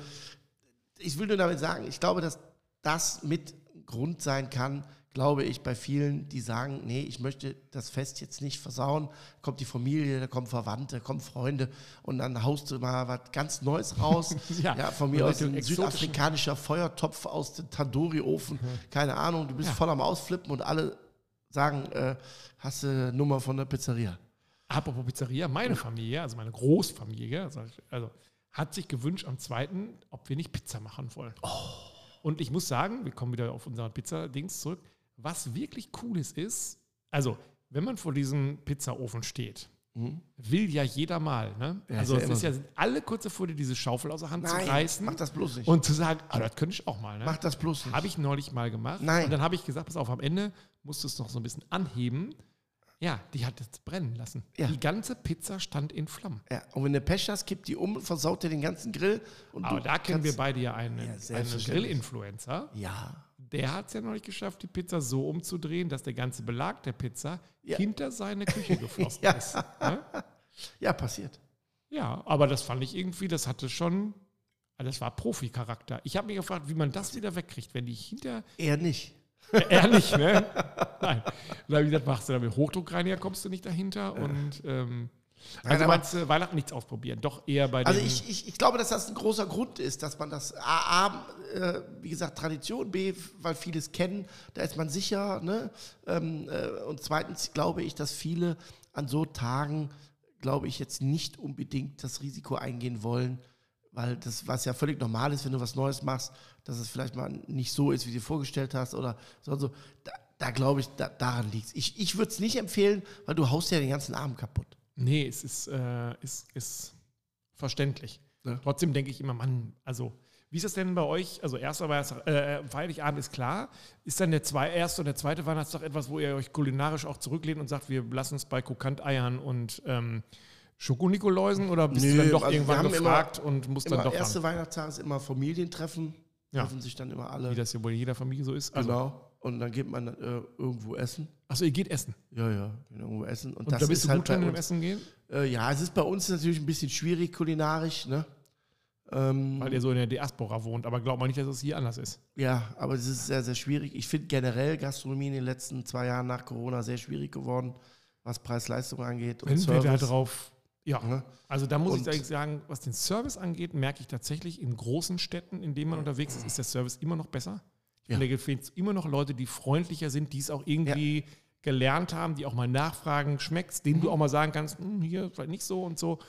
Speaker 2: ich will nur damit sagen, ich glaube, dass das mit Grund sein kann, glaube ich, bei vielen, die sagen, nee, ich möchte das Fest jetzt nicht versauen. Kommt die Familie, da kommen Verwandte, kommen Freunde und dann haust du mal was ganz Neues raus.
Speaker 1: Ja,
Speaker 2: ja, von mir aus ein südafrikanischer Feuertopf aus dem Tandoori-Ofen. Keine Ahnung, du bist
Speaker 1: Ja.
Speaker 2: voll am Ausflippen und alle sagen, äh, hast du eine Nummer von der Pizzeria.
Speaker 1: Apropos Pizzeria, meine Familie, also meine Großfamilie, also, also hat sich gewünscht am zweiten, ob wir nicht Pizza machen wollen. Und ich muss sagen, wir kommen wieder auf unser Pizza-Dings zurück. Was wirklich cool ist, ist, also, wenn man vor diesem Pizzaofen steht, will ja jeder mal, ne?
Speaker 2: Mhm. Ja,
Speaker 1: also,
Speaker 2: ist ja
Speaker 1: es ist ja, sind alle kurz davor, dir diese Schaufel aus der Hand zu reißen
Speaker 2: mach das bloß nicht.
Speaker 1: und zu sagen, ah, das könnte ich auch mal, ne?
Speaker 2: mach das bloß nicht.
Speaker 1: Habe ich neulich mal gemacht.
Speaker 2: Nein.
Speaker 1: Und dann habe ich gesagt, pass auf, am Ende musst du es noch so ein bisschen anheben. Ja, die hat es brennen lassen.
Speaker 2: Ja.
Speaker 1: Die ganze Pizza stand in Flammen.
Speaker 2: ja, und wenn du Pech hast, kippt die um, versaut dir den ganzen Grill. Und
Speaker 1: Aber da kennen wir beide ja einen,
Speaker 2: Ja,
Speaker 1: einen. Grill-Influencer.
Speaker 2: Ja,
Speaker 1: Der hat es ja noch nicht geschafft, die Pizza so umzudrehen, dass der ganze Belag der Pizza
Speaker 2: Ja.
Speaker 1: hinter seine Küche geflossen
Speaker 2: Ja.
Speaker 1: ist. Ne?
Speaker 2: ja, passiert.
Speaker 1: Ja, aber das fand ich irgendwie, das hatte schon, das war Profi-Charakter. Ich habe mich gefragt, wie man das wieder wegkriegt, wenn die hinter
Speaker 2: Eher nicht.
Speaker 1: Ehrlich, ne? Nein. Da habe ich gesagt, machst du da mit Hochdruckreiniger, kommst du nicht dahinter. Und ähm, also
Speaker 2: aber-
Speaker 1: meinst du, Weihnachten nichts ausprobieren? Doch eher bei
Speaker 2: Also
Speaker 1: den.
Speaker 2: ich, ich, ich glaube, dass das ein großer Grund ist, dass man das A, A äh, wie gesagt, Tradition, B, weil viele es kennen, da ist man sicher. Ne? Ähm, äh, und zweitens glaube ich, dass viele an so Tagen, glaube ich, jetzt nicht unbedingt das Risiko eingehen wollen, weil das, was ja völlig normal ist, wenn du was Neues machst, dass es vielleicht mal nicht so ist, wie du dir vorgestellt hast oder so und so. Da, da glaube ich, da, daran liegt es. Ich, ich würde es nicht empfehlen, weil du haust ja den ganzen Abend kaputt.
Speaker 1: nee, es ist, äh, ist, ist verständlich.
Speaker 2: Ja.
Speaker 1: Trotzdem denke ich immer, Mann, also. Wie ist das denn bei euch? Also erster Weihnachtstag, äh, Heiligabend ist klar. Ist dann der zwei, erste und der zweite Weihnachtstag etwas, wo ihr euch kulinarisch auch zurücklehnt und sagt, wir lassen es bei Kokant-Eiern und ähm, Schokonikoläusen oder bist du
Speaker 2: Nö,
Speaker 1: dann doch
Speaker 2: also
Speaker 1: irgendwann
Speaker 2: haben immer-
Speaker 1: gefragt und musst dann doch
Speaker 2: erste
Speaker 1: ran?
Speaker 2: Weihnachtstag ist immer Familientreffen.
Speaker 1: Ja.
Speaker 2: Treffen sich dann immer alle.
Speaker 1: Wie das ja wohl in jeder Familie so ist. Also,
Speaker 2: genau. Und dann geht man äh, irgendwo essen.
Speaker 1: Achso, ihr geht essen.
Speaker 2: Ja, ja, irgendwo essen. Und,
Speaker 1: Und
Speaker 2: das
Speaker 1: da bist
Speaker 2: ist
Speaker 1: du
Speaker 2: halt
Speaker 1: gut drin im. Essen gehen?
Speaker 2: Äh, ja, es ist bei uns natürlich ein bisschen schwierig kulinarisch, ne? Ähm,
Speaker 1: Weil ihr so in der Diaspora wohnt. Aber glaub mal nicht, dass es hier anders ist.
Speaker 2: ja, aber es ist sehr, sehr schwierig. Ich finde generell Gastronomie in den letzten zwei Jahren nach Corona sehr schwierig geworden, was Preis-Leistung angeht und
Speaker 1: Wenn wir da drauf. Ja,
Speaker 2: Ne?
Speaker 1: also da muss ich
Speaker 2: Und-
Speaker 1: eigentlich sagen, was den Service angeht, merke ich tatsächlich, in großen Städten, in denen man unterwegs ist, ist der Service immer noch besser.
Speaker 2: Ja.
Speaker 1: Und da gibt es immer noch Leute, die freundlicher sind, die es auch irgendwie gelernt haben, die auch mal nachfragen, schmeckt's, denen
Speaker 2: Mhm.
Speaker 1: du auch mal sagen kannst, "Hm, hier vielleicht nicht so und so.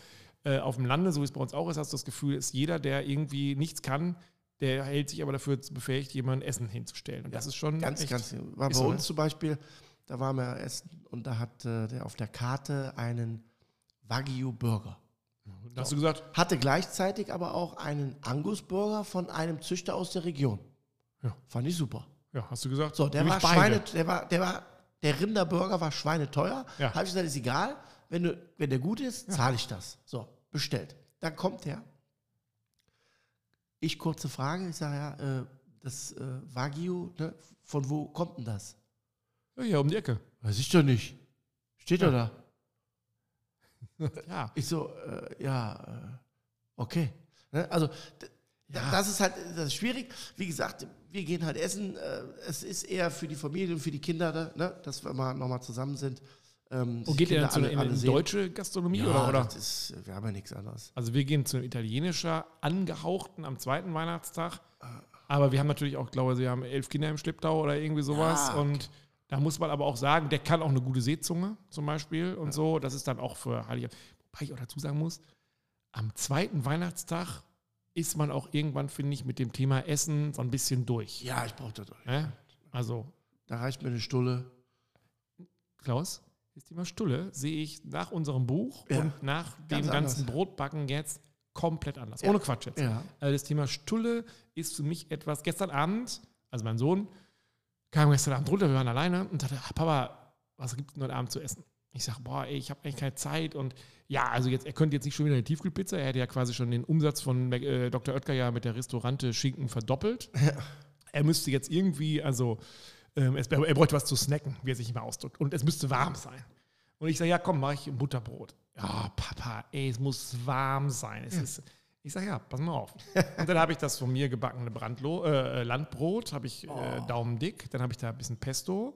Speaker 1: Äh, auf dem Lande, so wie es bei uns auch ist, hast du das Gefühl, ist jeder, der irgendwie nichts kann, der hält sich aber dafür befähigt, jemandem Essen hinzustellen. Und das ist schon
Speaker 2: Ganz,
Speaker 1: echt,
Speaker 2: ganz. War bei
Speaker 1: so,
Speaker 2: uns
Speaker 1: ne?
Speaker 2: zum Beispiel, da waren wir essen und da hat äh, der auf der Karte einen Wagyu-Burger.
Speaker 1: Da hast du gesagt,
Speaker 2: Hatte gleichzeitig aber auch einen Angus-Burger von einem Züchter aus der Region.
Speaker 1: Ja.
Speaker 2: Fand ich super.
Speaker 1: ja, hast du gesagt,
Speaker 2: So, der war. Schweine, der war, der war, der Rinderburger war schweineteuer.
Speaker 1: Ja.
Speaker 2: Habe ich gesagt, ist egal. Wenn, du, wenn der gut ist, zahle ich das. So, bestellt. Dann kommt der. Ich kurze Frage, ich sage ja, äh, das äh, Wagyu, ne, von wo kommt denn das?
Speaker 1: Ja, hier um die Ecke.
Speaker 2: Weiß ich doch nicht. Steht
Speaker 1: Ja.
Speaker 2: doch da.
Speaker 1: Ja,
Speaker 2: Ich so, äh, ja, äh, okay. Ne? Also,
Speaker 1: Ja.
Speaker 2: das ist halt das ist schwierig. Wie gesagt, wir gehen halt essen. Äh, es ist eher für die Familie und für die Kinder, da, ne? dass wir mal nochmal zusammen sind. Ähm,
Speaker 1: Wo
Speaker 2: die
Speaker 1: geht ihr dann zu einer
Speaker 2: alle- alle
Speaker 1: in
Speaker 2: sehen.
Speaker 1: deutsche Gastronomie
Speaker 2: Ja,
Speaker 1: oder? oder?
Speaker 2: Das ist, wir haben ja nichts anderes.
Speaker 1: Also wir gehen zu einem italienischer, angehauchten am zweiten Weihnachtstag. Aber wir haben natürlich auch, glaube ich, wir haben elf Kinder im Schlepptau oder irgendwie sowas.
Speaker 2: Ja, okay.
Speaker 1: Und da muss man aber auch sagen, der kann auch eine gute Seezunge zum Beispiel und so. Das ist dann auch für Heilige. Wobei ich auch dazu sagen muss, am zweiten Weihnachtstag ist man auch irgendwann, finde ich, mit dem Thema Essen so ein bisschen durch.
Speaker 2: Ja, ich brauche das doch. nicht.
Speaker 1: Ne? Also,
Speaker 2: Da reicht mir eine Stulle.
Speaker 1: Klaus, das Thema Stulle sehe ich nach unserem Buch
Speaker 2: Ja,
Speaker 1: und nach dem
Speaker 2: ganz
Speaker 1: ganzen
Speaker 2: anders.
Speaker 1: Brotbacken jetzt komplett anders.
Speaker 2: Ja.
Speaker 1: Ohne Quatsch jetzt.
Speaker 2: Ja.
Speaker 1: Also das Thema Stulle ist für mich etwas. Gestern Abend, also mein Sohn, kam gestern Abend runter, wir waren alleine und sagte, "Ah, Papa, was gibt es denn heute Abend zu essen? Ich sage, boah, ey, ich habe eigentlich keine Zeit und ja, also jetzt, er könnte jetzt nicht schon wieder eine Tiefkühlpizza, er hätte ja quasi schon den Umsatz von äh, Dr. Oetker ja mit der Restaurante Schinken verdoppelt. Er müsste jetzt irgendwie, also ähm, es, er bräuchte was zu snacken, wie er sich immer ausdrückt. Und es müsste warm sein. Und ich sage, ja, komm, mache ich ein Butterbrot. Ja, Papa, ey, es muss warm sein. Es ist Ich sage, ja, pass mal auf. Und dann habe ich das von mir gebackene Brandlo äh, Landbrot, habe ich äh,
Speaker 2: Oh.
Speaker 1: daumendick. Dann habe ich da ein bisschen Pesto,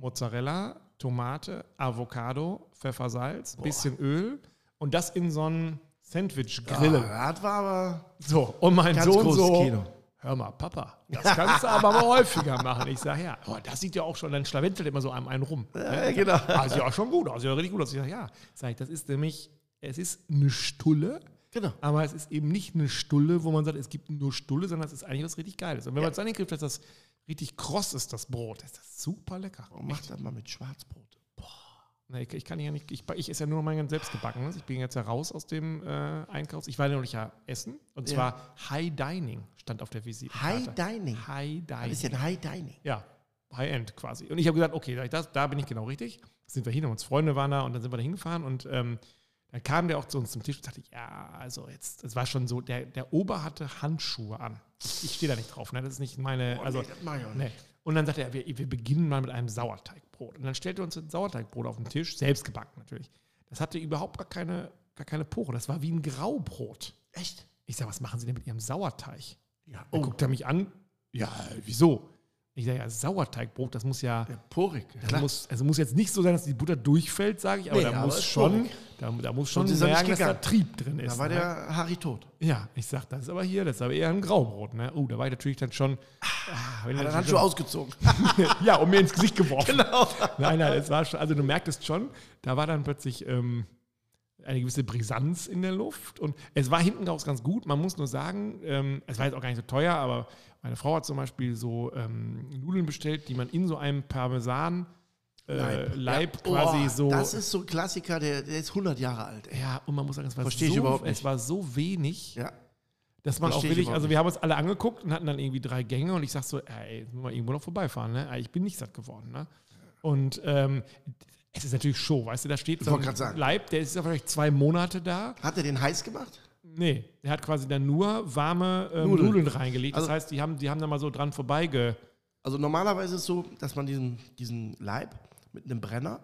Speaker 1: Mozzarella, Tomate, Avocado, Pfeffersalz, bisschen Öl und das in so einen Sandwich-Grille.
Speaker 2: Ah, das war aber
Speaker 1: So, und mein
Speaker 2: Ganz
Speaker 1: Sohn so,
Speaker 2: Kino.
Speaker 1: hör mal, Papa, das kannst du aber mal häufiger machen. Ich sage, ja, oh, das sieht ja auch schon, dann schlawenzelt immer so einem einen rum.
Speaker 2: Ja, genau.
Speaker 1: Ah, sieht ja schon gut aus, sieht ja richtig gut aus. Ich sage, ja, sag ich, das ist nämlich, es ist eine Stulle,
Speaker 2: Genau.
Speaker 1: aber es ist eben nicht eine Stulle, wo man sagt, es gibt nur Stulle, sondern es ist eigentlich was richtig Geiles. Und wenn man es dann hinkriegt, dass das richtig kross ist, das Brot, ist das super lecker.
Speaker 2: Und macht das mal mit Schwarzbrot.
Speaker 1: Nee, ich, ich kann ja nicht, ich, ich esse ja nur noch mein ganz selbstgebackenes. Ich bin jetzt ja raus aus dem äh, Einkaufs. Ich war nämlich ja essen. Und
Speaker 2: Ja.
Speaker 1: zwar High Dining stand auf der Visitenkarte.
Speaker 2: High Dining.
Speaker 1: High Dining.
Speaker 2: ja ein High Dining.
Speaker 1: Ja, High-End quasi. Und ich habe gesagt, okay, da, da bin ich genau richtig. Sind wir hin, uns Freunde waren da und dann sind wir da hingefahren und ähm, dann kam der auch zu uns zum Tisch und sagte, ja, also jetzt, es war schon so, der, der Ober hatte Handschuhe an. Ich, stehe da nicht drauf, ne? das ist nicht meine, also,
Speaker 2: nee, das ich auch
Speaker 1: nee. Und dann sagte er, wir, wir beginnen mal mit einem Sauerteigbrot. Und dann stellte er uns ein Sauerteigbrot auf den Tisch, selbst gebacken natürlich. Das hatte überhaupt gar keine, gar keine Pore, das war wie ein Graubrot.
Speaker 2: Echt?
Speaker 1: Ich sage, was machen Sie denn mit Ihrem Sauerteig?
Speaker 2: Ja.
Speaker 1: Dann
Speaker 2: Oh,
Speaker 1: guckt er mich an, ja, wieso? Ich sage, ja, Sauerteigbrot, das muss ja,
Speaker 2: ja, porig.
Speaker 1: das muss, also muss jetzt nicht so sein, dass die Butter durchfällt, sage ich, aber
Speaker 2: Nee,
Speaker 1: da
Speaker 2: aber
Speaker 1: muss schon, da, da muss schon
Speaker 2: nicht
Speaker 1: merken, dass da. Trieb drin ist.
Speaker 2: Da war
Speaker 1: ne?
Speaker 2: der Harry tot.
Speaker 1: Ja, ich sag, das ist aber hier, das ist aber eher ein Graubrot. Ne? Oh, da war ich natürlich dann schon. Ah, wenn
Speaker 2: Hat
Speaker 1: dann
Speaker 2: Handschuhe ausgezogen.
Speaker 1: ja, und mir ins Gesicht geworfen.
Speaker 2: genau.
Speaker 1: Nein, nein, es war schon, also du merktest schon, da war dann plötzlich ähm, eine gewisse Brisanz in der Luft und es war hinten raus ganz gut. Man muss nur sagen, ähm, es war jetzt auch gar nicht so teuer, aber meine Frau hat zum Beispiel so ähm, Nudeln bestellt, die man in so einem Parmesan äh, Leib,
Speaker 2: Ja.
Speaker 1: quasi
Speaker 2: Oh,
Speaker 1: so.
Speaker 2: Das ist so ein Klassiker, der, der ist 100 Jahre alt. Ey.
Speaker 1: ja, und man muss sagen, es war,
Speaker 2: Versteh
Speaker 1: so, es war so wenig,
Speaker 2: Ja.
Speaker 1: dass man auch
Speaker 2: Versteh ich
Speaker 1: wirklich, also wir haben uns alle angeguckt und hatten dann irgendwie drei Gänge und ich sag so, ey, jetzt müssen wir irgendwo noch vorbeifahren, ne? Ich bin nicht satt geworden, ne? Und ähm, es ist natürlich Show, weißt du, da steht so ein. Leib, der ist ja vielleicht zwei Monate da.
Speaker 2: Hat er den heiß gemacht?
Speaker 1: Nee, der hat quasi dann nur warme ähm,
Speaker 2: Nudeln.
Speaker 1: Nudeln. reingelegt. Das
Speaker 2: Also-
Speaker 1: heißt, die haben, die haben da mal so dran vorbeige.
Speaker 2: Also normalerweise ist es so, dass man diesen, diesen Leib mit einem Brenner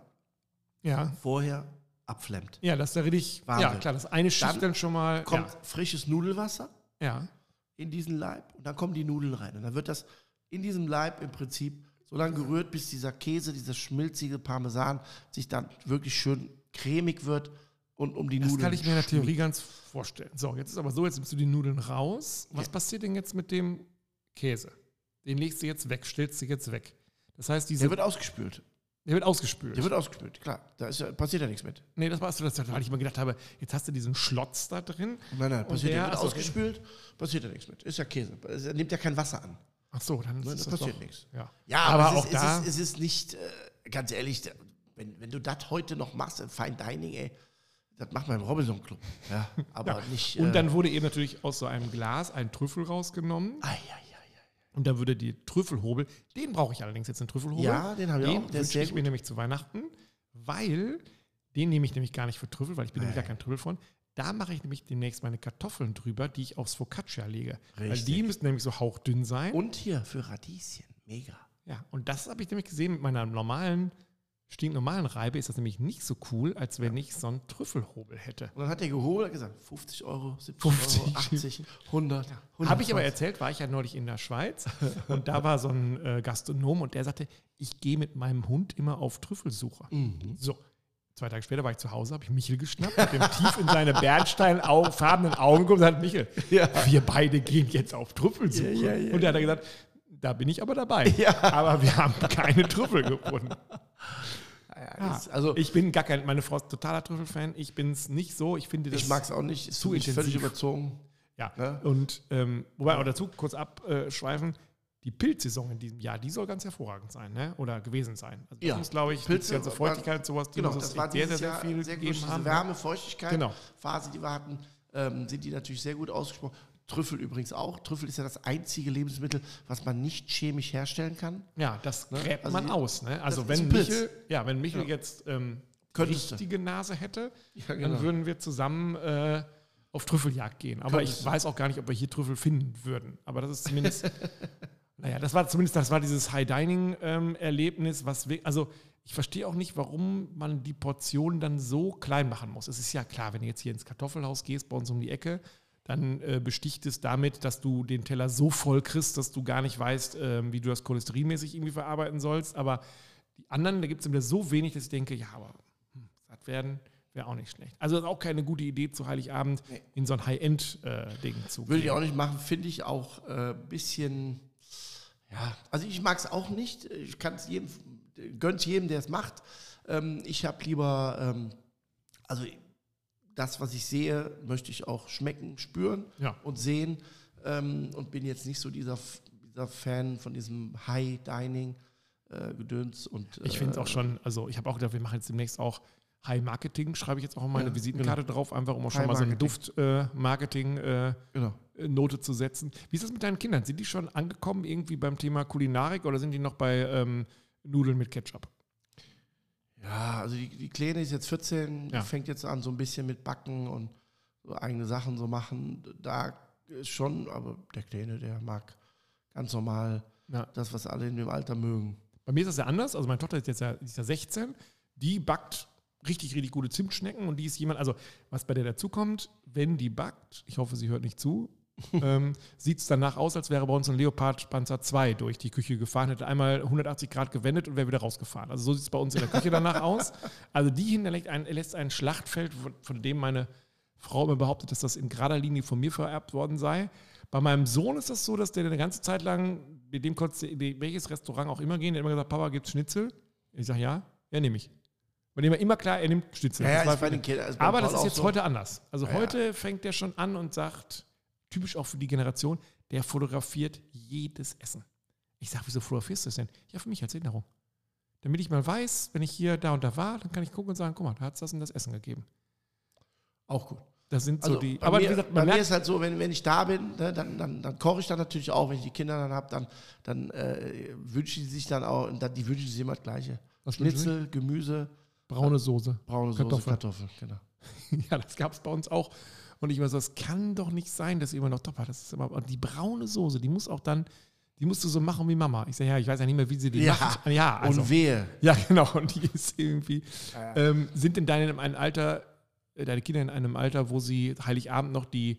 Speaker 1: Ja.
Speaker 2: vorher abflemmt.
Speaker 1: Ja, das ist ja richtig.
Speaker 2: Wahnsinn.
Speaker 1: Ja, klar, das eine Schicht
Speaker 2: Dann
Speaker 1: dann, schon mal.
Speaker 2: Kommt frisches Nudelwasser
Speaker 1: Ja. ja.
Speaker 2: in diesen Leib und dann kommen die Nudeln rein. Und dann wird das in diesem Leib im Prinzip so lange gerührt, bis dieser Käse, dieser schmilzige Parmesan sich dann wirklich schön cremig wird und um die
Speaker 1: Das
Speaker 2: Nudeln
Speaker 1: kann ich mir in der Theorie ganz vorstellen. So, jetzt ist aber so, jetzt nimmst du die Nudeln raus. Was
Speaker 2: Ja.
Speaker 1: passiert denn jetzt mit dem Käse? Den legst du jetzt weg, stellst du jetzt weg. Das heißt, diese,
Speaker 2: Der wird ausgespült.
Speaker 1: der wird ausgespült.
Speaker 2: Der wird ausgespült, klar. Da ist ja, passiert ja nichts mit.
Speaker 1: nee, das warst du, das, weil ich mir gedacht habe, jetzt hast du diesen Schlotz da drin.
Speaker 2: Nein, nein, passiert
Speaker 1: der-
Speaker 2: ja, wird ausgespült, passiert ja nichts mit. Ist ja Käse. Er nimmt ja kein Wasser an.
Speaker 1: Ach so, dann
Speaker 2: Ne,
Speaker 1: ist
Speaker 2: da
Speaker 1: das
Speaker 2: passiert
Speaker 1: doch,
Speaker 2: nichts.
Speaker 1: Ja,
Speaker 2: Ja,
Speaker 1: aber,
Speaker 2: aber,
Speaker 1: auch
Speaker 2: es, ist,
Speaker 1: da.
Speaker 2: es, ist, es ist nicht, äh, ganz ehrlich, wenn, wenn du das heute noch machst im Fine Dining, ey, das macht man im Robinson Club. Ja, aber nicht.
Speaker 1: und
Speaker 2: äh,
Speaker 1: dann wurde eben natürlich aus so einem Glas ein Trüffel rausgenommen.
Speaker 2: Ai, ai, ai,
Speaker 1: Und da würde die Trüffelhobel, den brauche ich allerdings jetzt, den Trüffelhobel.
Speaker 2: Ja, den habe ich
Speaker 1: den
Speaker 2: auch. Ist
Speaker 1: wünsche ich mir
Speaker 2: gut.
Speaker 1: nämlich zu Weihnachten, weil den nehme ich nämlich gar nicht für Trüffel, weil ich bin nämlich gar kein Trüffelfreund. Da mache ich nämlich demnächst meine Kartoffeln drüber, die ich aufs Focaccia lege. Weil
Speaker 2: Richtig.
Speaker 1: die müssen nämlich so hauchdünn sein.
Speaker 2: Und hier für Radieschen. Mega.
Speaker 1: ja, und das habe ich nämlich gesehen mit meiner normalen, stinknormalen Reibe ist das nämlich nicht so cool, als wenn ich so einen Trüffelhobel hätte.
Speaker 2: Und dann hat der gehobelt und gesagt, 50 Euro, 70
Speaker 1: 50.
Speaker 2: Euro, 80, 100. 100
Speaker 1: Habe ich aber erzählt, war ich ja neulich in der Schweiz und da war so ein äh, Gastronom und der sagte, ich gehe mit meinem Hund immer auf Trüffelsuche.
Speaker 2: Mhm.
Speaker 1: So, zwei Tage später war ich zu Hause, habe ich Michel geschnappt, habe ihm tief in seine bernsteinfarbenen Augen geguckt und gesagt, Michel,
Speaker 2: Ja.
Speaker 1: wir beide gehen jetzt auf Trüffelsuche.
Speaker 2: Ja, ja,
Speaker 1: und er hat dann gesagt, da bin ich aber dabei. Aber wir haben keine Trüffel gefunden.
Speaker 2: Ja, das, also, ich,
Speaker 1: Ich bin gar kein, meine Frau ist totaler Trüffelfan. Ich bin es nicht so. Ich finde das.
Speaker 2: mag es auch nicht. Ist
Speaker 1: zu
Speaker 2: zu völlig
Speaker 1: intensiv.
Speaker 2: überzogen.
Speaker 1: Ja,
Speaker 2: Ne?
Speaker 1: und ähm, wobei auch dazu kurz abschweifen, die Pilzsaison in diesem Jahr, die soll ganz hervorragend sein, ne? Oder gewesen sein. Also
Speaker 2: Ja,
Speaker 1: uns, glaube ich,
Speaker 2: Pilze
Speaker 1: die ganze Feuchtigkeit und sowas, die
Speaker 2: Genau, das war
Speaker 1: sehr, sehr, sehr viel
Speaker 2: sehr gut.
Speaker 1: gegeben haben.
Speaker 2: Wärme, Feuchtigkeit,
Speaker 1: Genau.
Speaker 2: Phase, die wir hatten, ähm, sind die natürlich sehr gut ausgesprochen. Trüffel übrigens auch. Trüffel ist ja das einzige Lebensmittel, was man nicht chemisch herstellen kann.
Speaker 1: Ja, das
Speaker 2: Ne?
Speaker 1: gräbt
Speaker 2: Also
Speaker 1: man
Speaker 2: die-
Speaker 1: aus. Ne? Also
Speaker 2: ist
Speaker 1: wenn. Michel, ja, wenn Michel
Speaker 2: Ja.
Speaker 1: jetzt ähm,
Speaker 2: Könntest
Speaker 1: richtige Nase hätte,
Speaker 2: Ja,
Speaker 1: dann würden wir zusammen äh, auf Trüffeljagd gehen. Aber
Speaker 2: Könntest
Speaker 1: ich weiß auch gar nicht, ob wir hier Trüffel finden würden. Aber das ist zumindest, naja, das war zumindest, das war dieses High-Dining-Erlebnis, was wir, also ich verstehe auch nicht, warum man die Portion dann so klein machen muss. Es ist ja klar, wenn du jetzt hier ins Kartoffelhaus gehst, bei uns um die Ecke, dann äh, besticht es damit, dass du den Teller so voll kriegst, dass du gar nicht weißt, äh, wie du das cholesterinmäßig irgendwie verarbeiten sollst. Aber die anderen, da gibt es immer so wenig, dass ich denke, ja, aber hm, satt werden wäre auch nicht schlecht. Also ist auch keine gute Idee, zu Heiligabend
Speaker 2: Nee.
Speaker 1: in so ein High-End-Ding zu
Speaker 2: Würde ich
Speaker 1: gehen.
Speaker 2: auch nicht machen, finde ich auch ein äh, bisschen, ja, also ich mag es auch nicht. Ich kann es jedem, gönn's jedem, der es macht. Ähm, ich habe lieber, ähm, also das, was ich sehe, möchte ich auch schmecken, spüren
Speaker 1: Ja.
Speaker 2: und sehen ähm, und bin jetzt nicht so dieser, dieser Fan von diesem High-Dining-Gedöns. und
Speaker 1: Ich finde es
Speaker 2: äh,
Speaker 1: auch schon, also ich habe auch gedacht, wir machen jetzt demnächst auch High Marketing, schreibe ich jetzt auch auf meine
Speaker 2: Ja,
Speaker 1: Visitenkarte drauf, einfach um auch schon
Speaker 2: High
Speaker 1: mal so eine
Speaker 2: Marketing.
Speaker 1: Duft-Marketing-Note
Speaker 2: Genau.
Speaker 1: zu setzen. Wie ist das mit deinen Kindern? Sind die schon angekommen irgendwie beim Thema Kulinarik oder sind die noch bei ähm, Nudeln mit Ketchup?
Speaker 2: Ja, also die, die Kleine ist jetzt 14,
Speaker 1: Ja.
Speaker 2: fängt jetzt an so ein bisschen mit Backen und so eigene Sachen so machen. Da ist schon, aber der Kleine, der mag ganz normal
Speaker 1: Ja.
Speaker 2: das, was alle in dem Alter mögen.
Speaker 1: Bei mir ist das ja anders. Also meine Tochter ist jetzt ja, ist ja 16. Die backt richtig, richtig gute Zimtschnecken und die ist jemand, also was bei der dazukommt, wenn die backt, ich hoffe, sie hört nicht zu, ähm, sieht es danach aus, als wäre bei uns ein Leopard Panzer 2 durch die Küche gefahren, hätte einmal 180 Grad gewendet und wäre wieder rausgefahren. Also so sieht es bei uns in der Küche danach aus. Also die hinterlässt ein, lässt ein Schlachtfeld, von, von dem meine Frau immer behauptet, dass das in gerader Linie von mir vererbt worden sei. Bei meinem Sohn ist das so, dass der eine ganze Zeit lang, mit dem konntest du in welches Restaurant auch immer gehen, der hat immer gesagt, Papa, gibt's Schnitzel? Ich sage, ja, ja, nehme ich. Bei dem war immer klar, er nimmt Schnitzel.
Speaker 2: Ja,
Speaker 1: Das war
Speaker 2: bei ist beim
Speaker 1: aber das ist jetzt
Speaker 2: so.
Speaker 1: heute anders. Also
Speaker 2: Ja,
Speaker 1: heute fängt der schon an und sagt, typisch auch für die Generation, der fotografiert jedes Essen. Ich sage, wieso fotografierst du das denn? Ja, für mich als Erinnerung. Damit ich mal weiß, wenn ich hier da und da war, dann kann ich gucken und sagen, guck mal, da hat es das und das Essen gegeben.
Speaker 2: Auch gut.
Speaker 1: Das sind so
Speaker 2: Also
Speaker 1: die.
Speaker 2: bei,
Speaker 1: Aber
Speaker 2: mir,
Speaker 1: wie gesagt,
Speaker 2: bei
Speaker 1: man
Speaker 2: mir
Speaker 1: merkt,
Speaker 2: ist halt so, wenn, wenn ich da bin, ne, dann, dann, dann koche ich dann natürlich auch. Wenn ich die Kinder dann habe, dann, dann äh, wünschen die sich dann auch, dann, die wünschen sich immer das Gleiche.
Speaker 1: Was
Speaker 2: Schnitzel, Gemüse,
Speaker 1: braune Soße.
Speaker 2: braune Soße,
Speaker 1: Kartoffeln.
Speaker 2: Kartoffeln. genau.
Speaker 1: Ja, das gab es bei uns auch. Und ich war so, das kann doch nicht sein, dass immer noch top hat. Das ist immer, und die braune Soße, die muss auch dann, die musst du so machen wie Mama. Ich sage, ja, ich weiß ja nicht mehr, wie sie die
Speaker 2: Ja,
Speaker 1: macht. Ja, also,
Speaker 2: Und wehe.
Speaker 1: ja, genau. Und die ist irgendwie. Ähm, sind denn deine in einem Alter, äh, deine Kinder in einem Alter, wo sie Heiligabend noch die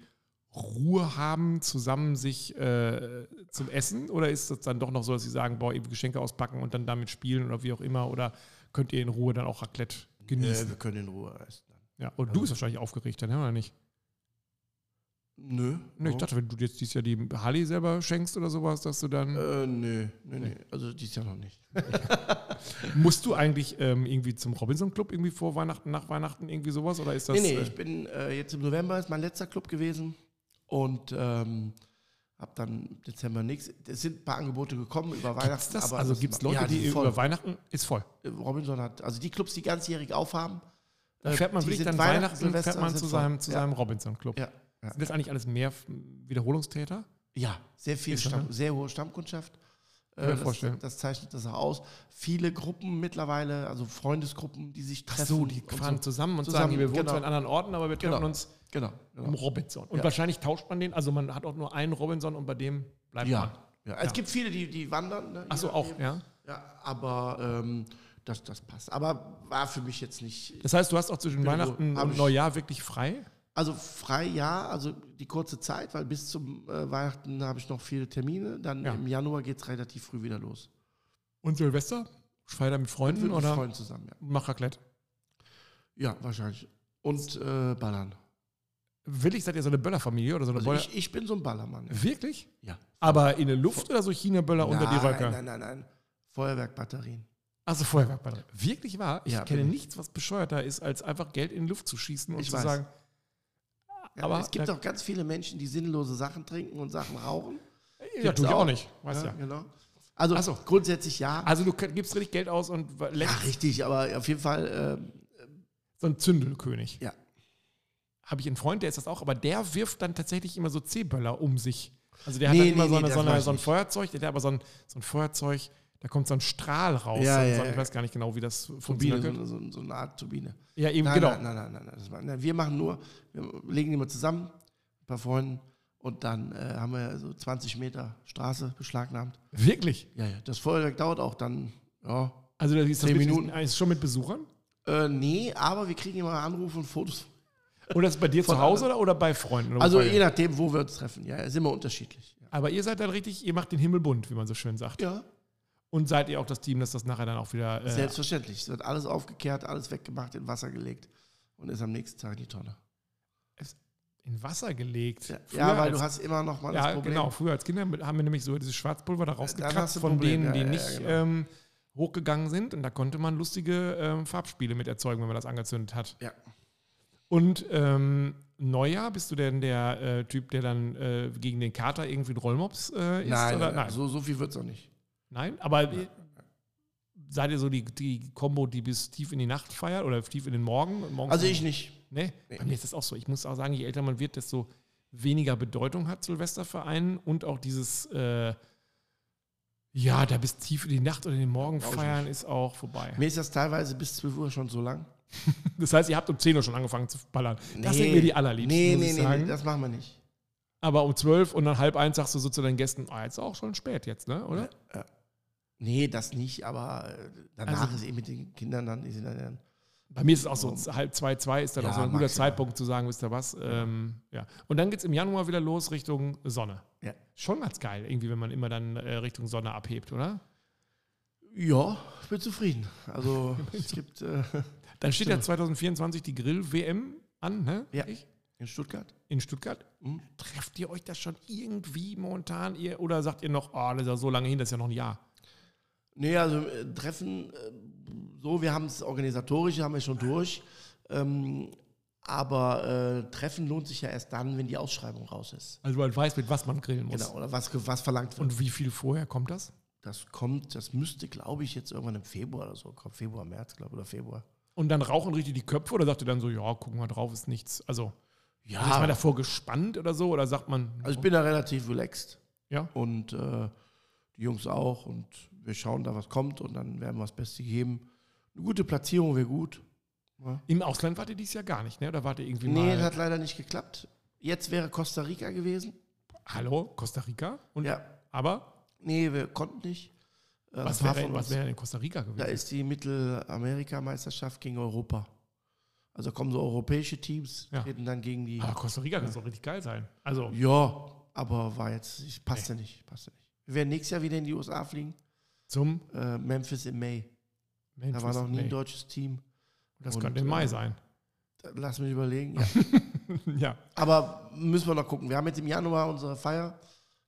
Speaker 1: Ruhe haben, zusammen sich äh, zum Essen? Oder ist das dann doch noch so, dass sie sagen, boah, eben Geschenke auspacken und dann damit spielen oder wie auch immer? Oder könnt ihr in Ruhe dann auch Raclette
Speaker 2: Äh,
Speaker 1: genießen?
Speaker 2: wir können in Ruhe essen.
Speaker 1: ja. Und du bist wahrscheinlich aufgeregt dann, oder nicht?
Speaker 2: Nö.
Speaker 1: Ne, ich dachte, wenn du jetzt dieses Jahr die Harley selber schenkst oder sowas, dass du dann.
Speaker 2: Äh, nö, nö, nö. Also dies Jahr noch nicht.
Speaker 1: musst du eigentlich ähm, irgendwie zum Robinson Club irgendwie vor Weihnachten, nach Weihnachten irgendwie sowas? Oder ist das.
Speaker 2: nee, nee,
Speaker 1: äh,
Speaker 2: ich bin äh, jetzt im November, ist mein letzter Club gewesen und ähm, habe dann im Dezember nichts. Es sind ein paar Angebote gekommen über
Speaker 1: gibt's
Speaker 2: Weihnachten.
Speaker 1: das?
Speaker 2: aber
Speaker 1: also gibt es Leute,
Speaker 2: ja,
Speaker 1: die
Speaker 2: voll.
Speaker 1: über Weihnachten ist voll.
Speaker 2: Robinson hat, also die Clubs, die ganzjährig aufhaben.
Speaker 1: Da
Speaker 2: äh,
Speaker 1: fährt man
Speaker 2: die
Speaker 1: wirklich dann
Speaker 2: Weihnachten, Silvester
Speaker 1: fährt man zu
Speaker 2: voll.
Speaker 1: seinem, zu
Speaker 2: Ja.
Speaker 1: seinem Robinson Club.
Speaker 2: Ja, ja.
Speaker 1: Sind das eigentlich alles mehr Wiederholungstäter?
Speaker 2: Ja, sehr viel Stamm, sehr hohe Stammkundschaft. Äh, das, das zeichnet das auch aus. Viele Gruppen mittlerweile, also Freundesgruppen, die sich
Speaker 1: Ach
Speaker 2: treffen.
Speaker 1: so, die fahren
Speaker 2: so.
Speaker 1: zusammen und
Speaker 2: Zusammen,
Speaker 1: sagen, wir wohnen
Speaker 2: genau.
Speaker 1: zwar in anderen Orten, aber wir treffen
Speaker 2: Genau.
Speaker 1: uns
Speaker 2: Genau. genau.
Speaker 1: Robinson. Und
Speaker 2: Ja.
Speaker 1: wahrscheinlich tauscht man den, also man hat auch nur einen Robinson und bei dem bleibt man.
Speaker 2: Ja. ja. Es
Speaker 1: Ja.
Speaker 2: gibt viele, die, die wandern. Ne,
Speaker 1: Ach so, auch, ja.
Speaker 2: Ja, aber ähm, das, das passt. Aber war für mich jetzt nicht.
Speaker 1: Das heißt, du hast auch zwischen Weihnachten und Neujahr wirklich frei?
Speaker 2: Also frei ja, also die kurze Zeit, weil bis zum äh, Weihnachten habe ich noch viele Termine. Dann
Speaker 1: Ja.
Speaker 2: im Januar geht es relativ früh wieder los.
Speaker 1: Und Silvester? Feier mit Freunden
Speaker 2: Mit
Speaker 1: oder
Speaker 2: Freunden zusammen, ja.
Speaker 1: mach Raclette?
Speaker 2: Ja, wahrscheinlich. Und äh, ballern.
Speaker 1: Willig seid ihr so eine Böllerfamilie oder so eine
Speaker 2: Also
Speaker 1: Böller?
Speaker 2: ich, ich bin so ein Ballermann. Ja.
Speaker 1: Wirklich?
Speaker 2: ja.
Speaker 1: Aber in der Luft oder so China-Böller unter die
Speaker 2: Nein,
Speaker 1: Röcke?
Speaker 2: Nein, nein, nein. Feuerwerkbatterien.
Speaker 1: Also Feuerwerkbatterie. Wirklich wahr? Ich
Speaker 2: Ja,
Speaker 1: kenne nichts, was bescheuerter ist, als einfach Geld in die Luft zu schießen und
Speaker 2: Ich
Speaker 1: zu
Speaker 2: weiß.
Speaker 1: sagen,
Speaker 2: Ja,
Speaker 1: Aber
Speaker 2: es gibt auch ganz viele Menschen, die sinnlose Sachen trinken und Sachen rauchen.
Speaker 1: ja, tue ich auch
Speaker 2: auch.
Speaker 1: nicht. Weißt ja.
Speaker 2: Genau. Also
Speaker 1: so.
Speaker 2: grundsätzlich ja.
Speaker 1: Also du gibst richtig Geld aus und
Speaker 2: Ja,
Speaker 1: lässt
Speaker 2: richtig, aber auf jeden Fall, ähm,
Speaker 1: so ein Zündelkönig.
Speaker 2: ja.
Speaker 1: Habe ich einen Freund, der ist das auch, aber der wirft dann tatsächlich immer so C-Böller um sich. Also der hat
Speaker 2: Nee,
Speaker 1: dann immer
Speaker 2: nee,
Speaker 1: so,
Speaker 2: nee,
Speaker 1: eine, so, eine, so ein. Feuerzeug, der hat aber so ein, so ein Feuerzeug, da kommt so ein Strahl raus.
Speaker 2: Ja, ja,
Speaker 1: so, ich
Speaker 2: ja.
Speaker 1: weiß gar nicht genau, wie das
Speaker 2: Turbine,
Speaker 1: funktioniert.
Speaker 2: so, so, so eine Art Turbine.
Speaker 1: Ja, eben,
Speaker 2: Nein,
Speaker 1: genau.
Speaker 2: nein, nein, nein, nein, nein. Wir machen nur, wir legen die mal zusammen, ein paar Freunden, und dann äh, haben wir so 20 Meter Straße beschlagnahmt.
Speaker 1: Wirklich?
Speaker 2: Ja, ja. Das Feuerwerk dauert auch dann, ja.
Speaker 1: Also das ist, das
Speaker 2: Zehn
Speaker 1: mit,
Speaker 2: Minuten.
Speaker 1: ist schon mit Besuchern?
Speaker 2: Äh, nee, aber wir kriegen immer Anrufe und Fotos.
Speaker 1: Und das ist bei dir
Speaker 2: Von
Speaker 1: zu Hause oder, oder bei Freunden? Oder
Speaker 2: Also
Speaker 1: wo
Speaker 2: je nachdem, wo wir uns treffen. Ja, ist immer unterschiedlich.
Speaker 1: Aber ihr seid dann richtig, ihr macht den Himmel bunt, wie man so schön sagt.
Speaker 2: Ja,
Speaker 1: Und seid ihr auch das Team, das das nachher dann auch wieder. Äh,
Speaker 2: selbstverständlich. Es wird alles aufgekehrt, alles weggemacht, in Wasser gelegt und ist am nächsten Tag in die Tonne.
Speaker 1: in Wasser gelegt.
Speaker 2: Ja, ja weil
Speaker 1: als,
Speaker 2: du hast immer noch mal das
Speaker 1: Ja,
Speaker 2: Problem.
Speaker 1: genau. Früher als Kinder haben wir nämlich so dieses Schwarzpulver da rausgekratzt von
Speaker 2: Problem,
Speaker 1: denen, die
Speaker 2: ja, ja,
Speaker 1: nicht
Speaker 2: genau.
Speaker 1: ähm, hochgegangen sind. Und da konnte man lustige ähm, Farbspiele mit erzeugen, wenn man das angezündet hat.
Speaker 2: Ja.
Speaker 1: Und ähm, Neujahr, bist du denn der äh, Typ, der dann äh, gegen den Kater irgendwie ein Rollmops äh, isst?
Speaker 2: Nein,
Speaker 1: oder?
Speaker 2: nein, So, so viel wird es auch nicht.
Speaker 1: Nein, aber äh, seid ihr so die, die Combo, die bis tief in die Nacht feiert oder tief in den Morgen?
Speaker 2: Also ich nicht.
Speaker 1: Nee,
Speaker 2: Nee.
Speaker 1: bei mir ist das auch so. Ich muss auch sagen, je älter man wird, desto weniger Bedeutung hat Silvesterverein und auch dieses, äh, ja, da bis tief in die Nacht oder in den Morgen
Speaker 2: Brauch
Speaker 1: feiern ist auch vorbei.
Speaker 2: Mir ist das teilweise bis 12 Uhr schon so lang.
Speaker 1: Das heißt, ihr habt um 10 Uhr schon angefangen zu ballern. Das
Speaker 2: Nee.
Speaker 1: sind mir die allerliebsten,
Speaker 2: Nee, nee, nee, nee, das machen wir nicht.
Speaker 1: Aber um 12 und dann halb eins sagst du so zu deinen Gästen, ah, jetzt ist auch schon spät jetzt, ne, oder?
Speaker 2: Nee, das nicht, aber äh, danach
Speaker 1: Also-
Speaker 2: ist eh mit den Kindern dann, die sind dann,
Speaker 1: Bei mir ist es auch so, halb zwei, zwei ist dann
Speaker 2: Ja,
Speaker 1: auch so ein guter
Speaker 2: maximal.
Speaker 1: Zeitpunkt zu sagen, wisst ihr was? Ähm, ja. Und dann geht es im Januar wieder los Richtung Sonne.
Speaker 2: Ja.
Speaker 1: Schon ganz geil, irgendwie, wenn man immer dann äh, Richtung Sonne abhebt, oder?
Speaker 2: ja, ich bin zufrieden. Also es gibt äh,
Speaker 1: Dann steht ja
Speaker 2: Stimmt.
Speaker 1: 2024 die Grill-WM an, ne?
Speaker 2: Ja.
Speaker 1: Ich?
Speaker 2: in Stuttgart.
Speaker 1: In Stuttgart.
Speaker 2: Hm?
Speaker 1: Trefft ihr euch das schon irgendwie momentan? Ihr, oder sagt ihr noch, oh, das ist ja so lange hin, das ist ja noch ein Jahr?
Speaker 2: Nee, also äh, Treffen, äh, so, wir haben es organisatorisch, haben wir schon durch. Ähm, aber äh, Treffen lohnt sich ja erst dann, wenn die Ausschreibung raus ist.
Speaker 1: Also man weiß, mit was man grillen muss.
Speaker 2: Genau, oder was, was verlangt wird.
Speaker 1: Und wie viel vorher kommt das?
Speaker 2: das kommt, das müsste, glaube ich, jetzt irgendwann im Februar oder so kommen. Februar, März, glaube ich, oder Februar.
Speaker 1: Und dann rauchen richtig die Köpfe oder sagt ihr dann so, ja, gucken wir drauf, ist nichts. Also,
Speaker 2: Ja,
Speaker 1: ist man davor gespannt oder so? Oder sagt man,
Speaker 2: also ich bin da relativ relaxed.
Speaker 1: ja,
Speaker 2: Und äh, die Jungs auch. Und wir schauen da, was kommt. Und dann werden wir das Beste geben. Eine gute Platzierung wäre gut. Ja.
Speaker 1: im Ausland wart ihr dieses Jahr gar nicht, ne? Oder wart ihr irgendwie
Speaker 2: Nee, das
Speaker 1: mal,
Speaker 2: hat leider nicht geklappt. Jetzt wäre Costa Rica gewesen.
Speaker 1: hallo, Costa Rica? Und,
Speaker 2: Ja.
Speaker 1: Aber,
Speaker 2: Nee, wir konnten nicht. Äh,
Speaker 1: was wäre
Speaker 2: von
Speaker 1: was wäre denn in Costa Rica gewesen?
Speaker 2: Da ist die Mittelamerika-Meisterschaft gegen Europa. Also kommen so europäische Teams,
Speaker 1: Ja.
Speaker 2: treten dann gegen die.
Speaker 1: aber Costa Rica kann doch richtig geil sein. Also,
Speaker 2: Ja, aber war jetzt, passte nicht, passte nicht. Wir werden nächstes Jahr wieder in die USA fliegen.
Speaker 1: Zum
Speaker 2: Äh, Memphis im Mai. Da war noch nie ein deutsches Team.
Speaker 1: Das
Speaker 2: Und,
Speaker 1: könnte im Mai
Speaker 2: äh,
Speaker 1: sein.
Speaker 2: Lass mich überlegen. Ja.
Speaker 1: ja.
Speaker 2: aber müssen wir noch gucken. Wir haben jetzt im Januar unsere Feier,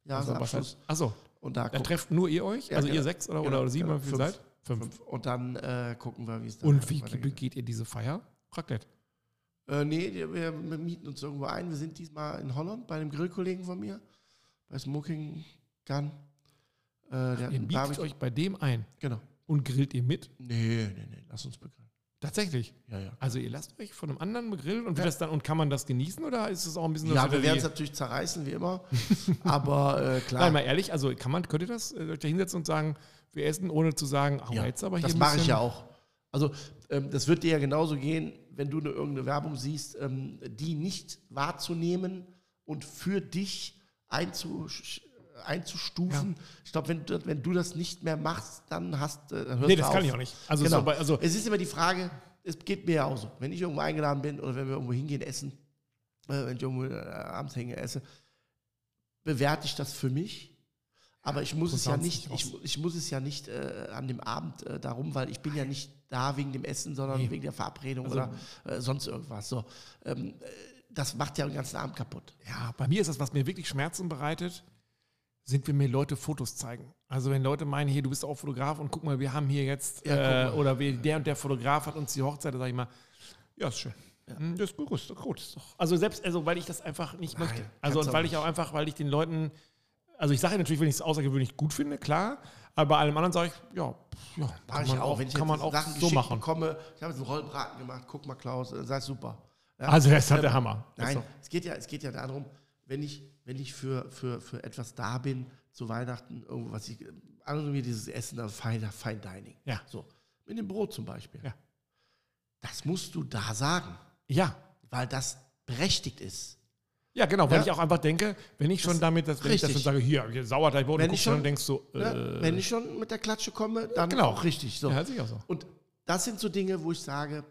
Speaker 1: Also,
Speaker 2: Jahresabschluss.
Speaker 1: achso,
Speaker 2: und da
Speaker 1: da trefft nur ihr euch?
Speaker 2: Ja,
Speaker 1: also
Speaker 2: genau.
Speaker 1: ihr sechs oder,
Speaker 2: Genau,
Speaker 1: oder, sieben,
Speaker 2: genau.
Speaker 1: wie viel
Speaker 2: Fünf.
Speaker 1: seid? Fünf.
Speaker 2: fünf. Und dann äh, gucken wir, wie es dann
Speaker 1: Und wie begeht ihr diese Feier? Raclette.
Speaker 2: Äh, nee, wir, wir mieten uns irgendwo ein. Wir sind diesmal in Holland bei einem Grillkollegen von mir, bei Smoking Gun. Äh, hat
Speaker 1: Ihr
Speaker 2: Barbecue.
Speaker 1: euch bei dem ein
Speaker 2: Genau.
Speaker 1: und grillt ihr mit?
Speaker 2: Nee, nee, nee, lass uns begrillen.
Speaker 1: Tatsächlich.
Speaker 2: Ja, ja.
Speaker 1: Also ihr lasst euch von einem anderen begrillen und,
Speaker 2: Ja.
Speaker 1: das dann, und kann man das genießen oder ist es auch ein bisschen so
Speaker 2: Ja, wir werden es natürlich zerreißen, wie immer. aber äh, klar,
Speaker 1: Nein, mal ehrlich, also kann man, könnt ihr das äh, euch da hinsetzen und sagen, wir essen, ohne zu sagen, ach,
Speaker 2: Ja,
Speaker 1: jetzt aber hier
Speaker 2: das mache ich ja auch. Also, ähm, das wird dir ja genauso gehen, wenn du eine, irgendeine Werbung siehst, ähm, die nicht wahrzunehmen und für dich einzusch einzustufen. Ich glaube, wenn, du- wenn du das nicht mehr machst, dann hast äh, dann hörst
Speaker 1: Nee,
Speaker 2: du
Speaker 1: das kann
Speaker 2: auf.
Speaker 1: ich auch nicht. Also,
Speaker 2: Genau.
Speaker 1: so bei, also
Speaker 2: Es ist immer die Frage, es geht mir ja auch so. Wenn ich irgendwo eingeladen bin oder wenn wir irgendwo hingehen essen, äh, wenn ich irgendwo äh, abends hänge esse, bewerte ich das für mich. Aber ich muss ja nicht, ich, ich muss es ja nicht äh, an dem Abend äh, darum, weil ich bin ja nicht da wegen dem Essen, sondern
Speaker 1: Nee.
Speaker 2: wegen der Verabredung
Speaker 1: Also-
Speaker 2: oder äh, sonst irgendwas. So, ähm, äh, das macht ja den ganzen Abend kaputt.
Speaker 1: Ja, bei mir ist das, was mir wirklich Schmerzen bereitet, sind, wenn mir Leute Fotos zeigen. Also wenn Leute meinen, hier, du bist auch Fotograf und guck mal, wir haben hier jetzt,
Speaker 2: Ja,
Speaker 1: äh, oder wir, der und der Fotograf hat uns die Hochzeit, da sage ich mal, ja, ist schön. Hm, Das ist gut, ist doch gut. Ist doch. Also selbst, also weil ich das einfach nicht
Speaker 2: Nein,
Speaker 1: möchte. Also und weil ich auch einfach, weil ich den Leuten, also ich sage natürlich, wenn ich es außergewöhnlich gut finde, klar, aber bei allem anderen sage ich, ja, ja kann
Speaker 2: ich
Speaker 1: man
Speaker 2: auch,
Speaker 1: auch,
Speaker 2: wenn ich
Speaker 1: kann man auch
Speaker 2: Sachen
Speaker 1: so machen.
Speaker 2: bekomme. Ich habe jetzt einen Rollbraten gemacht, guck mal, Klaus, äh, sei super. Ja?
Speaker 1: Also das hat der
Speaker 2: Ähm,
Speaker 1: Hammer. Das ist
Speaker 2: Nein, es geht ja, es geht ja darum, wenn ich, wenn ich für, für, für etwas da bin, zu Weihnachten, irgendwo, was ich, andere wie dieses Essen, also Fine, Fine Dining.
Speaker 1: Ja.
Speaker 2: So. Mit dem Brot zum Beispiel.
Speaker 1: Ja.
Speaker 2: Das musst du da sagen,
Speaker 1: Ja,
Speaker 2: weil das berechtigt ist.
Speaker 1: Ja, genau, weil
Speaker 2: Ja.
Speaker 1: ich auch einfach denke, wenn ich schon
Speaker 2: Das-
Speaker 1: damit, das, wenn ich das
Speaker 2: richtig.
Speaker 1: schon sage, hier, hier Sauerteigbrot,
Speaker 2: Wenn
Speaker 1: und
Speaker 2: ich
Speaker 1: du, dann
Speaker 2: schon-
Speaker 1: denkst du,
Speaker 2: Ja?
Speaker 1: äh,
Speaker 2: Wenn ich schon mit der Klatsche komme, dann
Speaker 1: Genau.
Speaker 2: auch richtig. So.
Speaker 1: ja, auch so.
Speaker 2: Und das sind so Dinge, wo ich sage,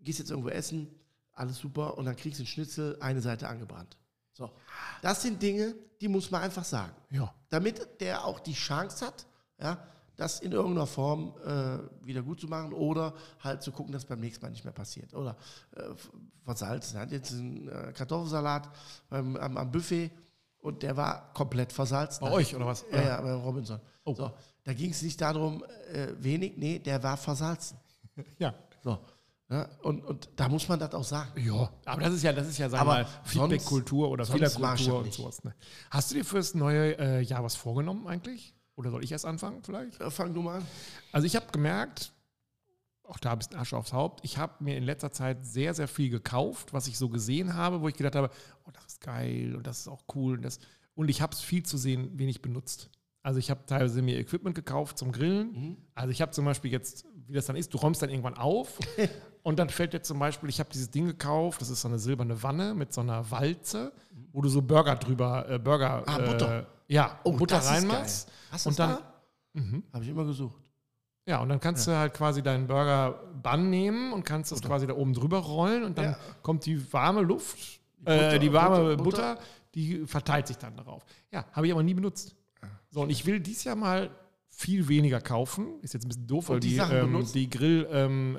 Speaker 2: gehst jetzt irgendwo essen, alles super. Und dann kriegst du einen Schnitzel, eine Seite angebrannt. So. Das sind Dinge, die muss man einfach sagen.
Speaker 1: Ja.
Speaker 2: Damit der auch die Chance hat, ja, das in irgendeiner Form äh, wieder gut zu machen oder halt zu gucken, dass beim nächsten Mal nicht mehr passiert. Oder äh, versalzen. Er hat jetzt einen äh, Kartoffelsalat beim, am, am Buffet und der war komplett versalzen.
Speaker 1: Bei euch oder was?
Speaker 2: Ja, ja, bei Robinson.
Speaker 1: Oh.
Speaker 2: So, da ging es nicht darum, äh, wenig, nee, der war versalzen.
Speaker 1: Ja.
Speaker 2: So. Ja, und, und da muss man das auch sagen.
Speaker 1: Ja, aber das ist ja, das ist ja, sagen
Speaker 2: Aber
Speaker 1: wir mal, Feedback-Kultur oder Fehlerkultur und sowas. Ne? Hast du dir fürs neue äh, Jahr was vorgenommen eigentlich? Oder soll ich erst anfangen vielleicht?
Speaker 2: Äh, Fang du mal an.
Speaker 1: Also ich habe gemerkt, auch da ein bisschen Asche aufs Haupt, ich habe mir in letzter Zeit sehr, sehr viel gekauft, was ich so gesehen habe, wo ich gedacht habe, oh, das ist geil und das ist auch cool. Und, das, und ich habe es viel zu sehen wenig benutzt. Also ich habe teilweise mir Equipment gekauft zum Grillen.
Speaker 2: Mhm.
Speaker 1: Also ich habe zum Beispiel jetzt, wie das dann ist, du räumst dann irgendwann auf und dann fällt dir zum Beispiel, ich habe dieses Ding gekauft, das ist so eine silberne Wanne mit so einer Walze, wo du so Burger drüber, äh, Burger,
Speaker 2: Ah, Butter.
Speaker 1: Äh, ja,
Speaker 2: Oh,
Speaker 1: Butter reinmachst.
Speaker 2: Hast du
Speaker 1: Und
Speaker 2: das
Speaker 1: dann,
Speaker 2: da?
Speaker 1: mhm.
Speaker 2: Habe ich immer gesucht.
Speaker 1: Ja, und dann kannst du halt quasi deinen Burger Bann nehmen und kannst das quasi da oben drüber rollen und dann
Speaker 2: Ja.
Speaker 1: kommt die warme Luft,
Speaker 2: Butter,
Speaker 1: äh, die warme
Speaker 2: Butter,
Speaker 1: Butter,
Speaker 2: Butter.
Speaker 1: die verteilt sich dann darauf. Ja, habe ich aber nie benutzt. So, und ich will dies Jahr mal viel weniger kaufen. Ist jetzt ein bisschen doof, weil
Speaker 2: die
Speaker 1: die, ähm, die Grillbranche ähm,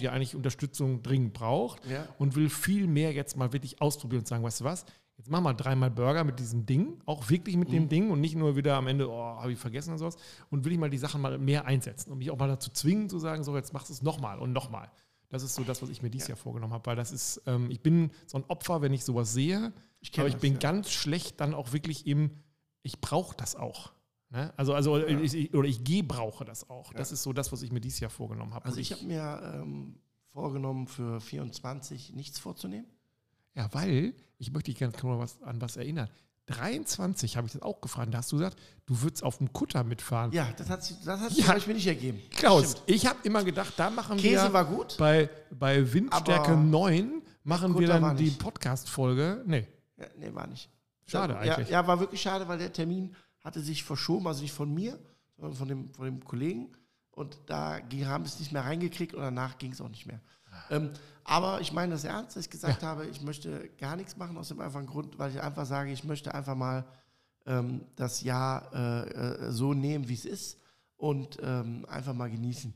Speaker 1: äh, ja eigentlich Unterstützung dringend braucht
Speaker 2: Ja.
Speaker 1: und will viel mehr jetzt mal wirklich ausprobieren und sagen, weißt du was, jetzt machen wir dreimal Burger mit diesem Ding, auch wirklich mit
Speaker 2: Mhm.
Speaker 1: dem Ding und nicht nur wieder am Ende, oh, habe ich vergessen und sowas und will ich mal die Sachen mal mehr einsetzen und mich auch mal dazu zwingen zu sagen, so jetzt machst du es nochmal und nochmal. Das ist so das, was ich mir dieses Jahr vorgenommen habe, weil das ist, ähm, ich bin so ein Opfer, wenn ich sowas sehe,
Speaker 2: Ich
Speaker 1: aber ich
Speaker 2: das,
Speaker 1: bin
Speaker 2: ja.
Speaker 1: ganz schlecht dann auch wirklich im, ich brauche das auch. Ne? Also, also ich, ich, oder ich gebrauche das auch. Das ist so das, was ich mir dieses Jahr vorgenommen habe.
Speaker 2: Also
Speaker 1: Und
Speaker 2: ich habe mir ähm, vorgenommen, für 24 nichts vorzunehmen.
Speaker 1: Ja, weil, ich möchte dich gerne mal was, an was erinnern. 23 habe ich das auch gefragt. Da hast du gesagt, du würdest auf dem Kutter mitfahren.
Speaker 2: Ja, das hat, sich- das hat
Speaker 1: Ja.
Speaker 2: Beispiel nicht ergeben.
Speaker 1: Klaus,
Speaker 2: Stimmt.
Speaker 1: ich habe immer gedacht, da machen
Speaker 2: Käse
Speaker 1: wir
Speaker 2: war gut.
Speaker 1: bei, bei Windstärke
Speaker 2: Aber
Speaker 1: 9 machen wir dann die. Podcast-Folge. Nee,
Speaker 2: Ja, nee, war nicht.
Speaker 1: Schade
Speaker 2: ja,
Speaker 1: eigentlich.
Speaker 2: Ja, war wirklich schade, weil der Termin hatte sich verschoben, also nicht von mir, sondern von dem, von dem Kollegen. Und da ging, haben wir es nicht mehr reingekriegt und danach ging es auch nicht mehr. Ähm, aber ich meine das ernst, dass ich gesagt habe, ich möchte gar nichts machen aus dem einfachen Grund, weil ich einfach sage, ich möchte einfach mal ähm, das Jahr äh, äh, so nehmen, wie es ist und ähm, einfach mal genießen.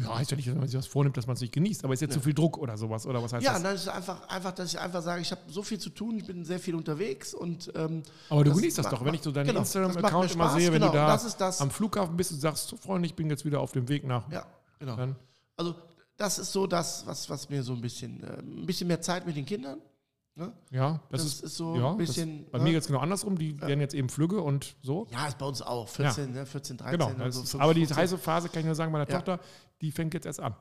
Speaker 1: Ja, heißt ja nicht, dass man sich was vornimmt, dass man es nicht genießt, aber ist jetzt zu viel Druck oder sowas, oder was heißt
Speaker 2: Ja,
Speaker 1: das?
Speaker 2: dann ist es einfach, einfach, dass ich einfach sage, ich habe so viel zu tun, ich bin sehr viel unterwegs und ähm,
Speaker 1: Aber du
Speaker 2: das
Speaker 1: genießt das
Speaker 2: macht-
Speaker 1: doch, wenn ich so deinen
Speaker 2: genau, das
Speaker 1: Instagram-Account immer sehe, wenn
Speaker 2: genau,
Speaker 1: du da
Speaker 2: das ist das.
Speaker 1: am Flughafen bist und sagst, so, Freunde, ich bin jetzt wieder auf dem Weg nach.
Speaker 2: ja, genau.
Speaker 1: Dann,
Speaker 2: Also das ist so das, was, was mir so ein bisschen, äh, ein bisschen mehr Zeit mit den Kindern. Ne?
Speaker 1: ja, das,
Speaker 2: Das
Speaker 1: ist,
Speaker 2: ist so
Speaker 1: ja,
Speaker 2: ein bisschen,
Speaker 1: Das, bei
Speaker 2: ne?
Speaker 1: mir geht es genau andersrum, die werden jetzt eben Flügge und so.
Speaker 2: Ja, ist bei uns auch. 14, ne, 14 13.
Speaker 1: Genau,
Speaker 2: und
Speaker 1: das
Speaker 2: so
Speaker 1: ist,
Speaker 2: 15,
Speaker 1: aber die
Speaker 2: 15.
Speaker 1: heiße Phase, kann ich nur sagen, meiner
Speaker 2: Ja.
Speaker 1: Tochter, die fängt jetzt erst an.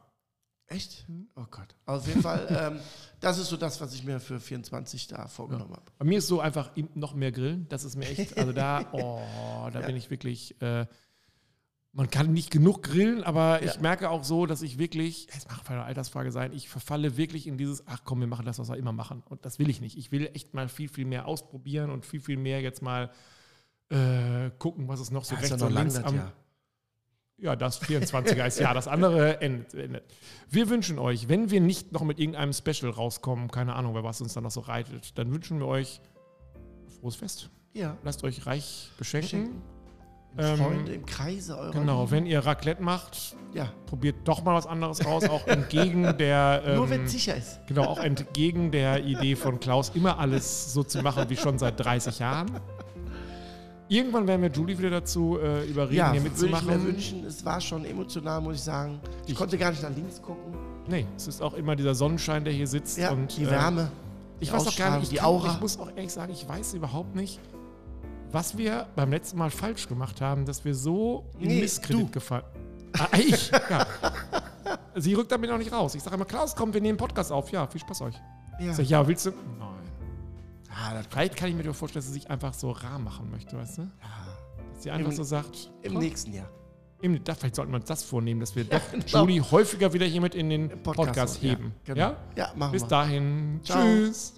Speaker 2: Echt? Oh Gott. Also auf jeden Fall, ähm, das ist so das, was ich mir für 24 da vorgenommen habe.
Speaker 1: Bei mir ist so einfach noch mehr Grillen. Das ist mir echt, also da, oh, da bin ich wirklich, äh, man kann nicht genug grillen, aber ich
Speaker 2: Ja.
Speaker 1: merke auch so, dass ich wirklich, es mag eine Altersfrage sein, ich verfalle wirklich in dieses, ach komm, wir machen das, was wir immer machen. Und das will ich nicht. Ich will echt mal viel, viel mehr ausprobieren und viel, viel mehr jetzt mal äh, gucken, was es noch so
Speaker 2: Ja, ist ja
Speaker 1: rechts und links am,
Speaker 2: Jahr.
Speaker 1: Ja, das 24er ist ja, das andere endet, endet. Wir wünschen euch, wenn wir nicht noch mit irgendeinem Special rauskommen, keine Ahnung, wer was uns dann noch so reitet, dann wünschen wir euch frohes Fest.
Speaker 2: Ja.
Speaker 1: Lasst euch reich beschenken. Ähm,
Speaker 2: Freunde, im Kreise eurer
Speaker 1: Genau,
Speaker 2: Lieben.
Speaker 1: wenn ihr Raclette macht,
Speaker 2: Ja.
Speaker 1: probiert doch mal was anderes aus, auch entgegen der
Speaker 2: Nur
Speaker 1: ähm,
Speaker 2: wenn es sicher ist.
Speaker 1: genau, auch entgegen der Idee von Klaus, immer alles so zu machen wie schon seit 30 Jahren. Irgendwann werden wir Julie wieder dazu äh, überreden,
Speaker 2: Ja,
Speaker 1: hier
Speaker 2: würde ich mir
Speaker 1: mitzumachen.
Speaker 2: wünschen. Es war schon emotional, muss ich sagen. Ich,
Speaker 1: Ich-
Speaker 2: konnte gar nicht nach links gucken.
Speaker 1: Nee, es ist auch immer dieser Sonnenschein, der hier sitzt.
Speaker 2: Ja,
Speaker 1: und,
Speaker 2: die
Speaker 1: äh,
Speaker 2: Wärme.
Speaker 1: Ich
Speaker 2: die
Speaker 1: weiß auch gar nicht, ich,
Speaker 2: die
Speaker 1: kann,
Speaker 2: Aura.
Speaker 1: ich muss auch ehrlich sagen, ich weiß überhaupt nicht, was wir beim letzten Mal falsch gemacht haben, dass wir so in
Speaker 2: Nee,
Speaker 1: Misskredit gefallen. Ah, ich, ja. Sie rückt damit noch nicht raus. Ich sage immer, Klaus, komm, wir nehmen Podcast auf. Ja, viel Spaß euch.
Speaker 2: Ja.
Speaker 1: Ich sag, ja, willst du? Nein.
Speaker 2: Ah, das,
Speaker 1: Vielleicht kann ich mir doch vorstellen, dass sie sich einfach so rar machen möchte, weißt du?
Speaker 2: ja.
Speaker 1: Dass sie einfach
Speaker 2: Im-
Speaker 1: so sagt,
Speaker 2: Im
Speaker 1: komm,
Speaker 2: nächsten Jahr.
Speaker 1: im, da, vielleicht sollten wir uns das vornehmen, dass wir doch
Speaker 2: genau.
Speaker 1: Julie häufiger wieder hier mit in den
Speaker 2: Podcast
Speaker 1: Podcast,
Speaker 2: so, ja,
Speaker 1: heben.
Speaker 2: genau.
Speaker 1: Ja?
Speaker 2: Ja, machen
Speaker 1: Bis
Speaker 2: wir.
Speaker 1: dahin.
Speaker 2: Ciao.
Speaker 1: Tschüss.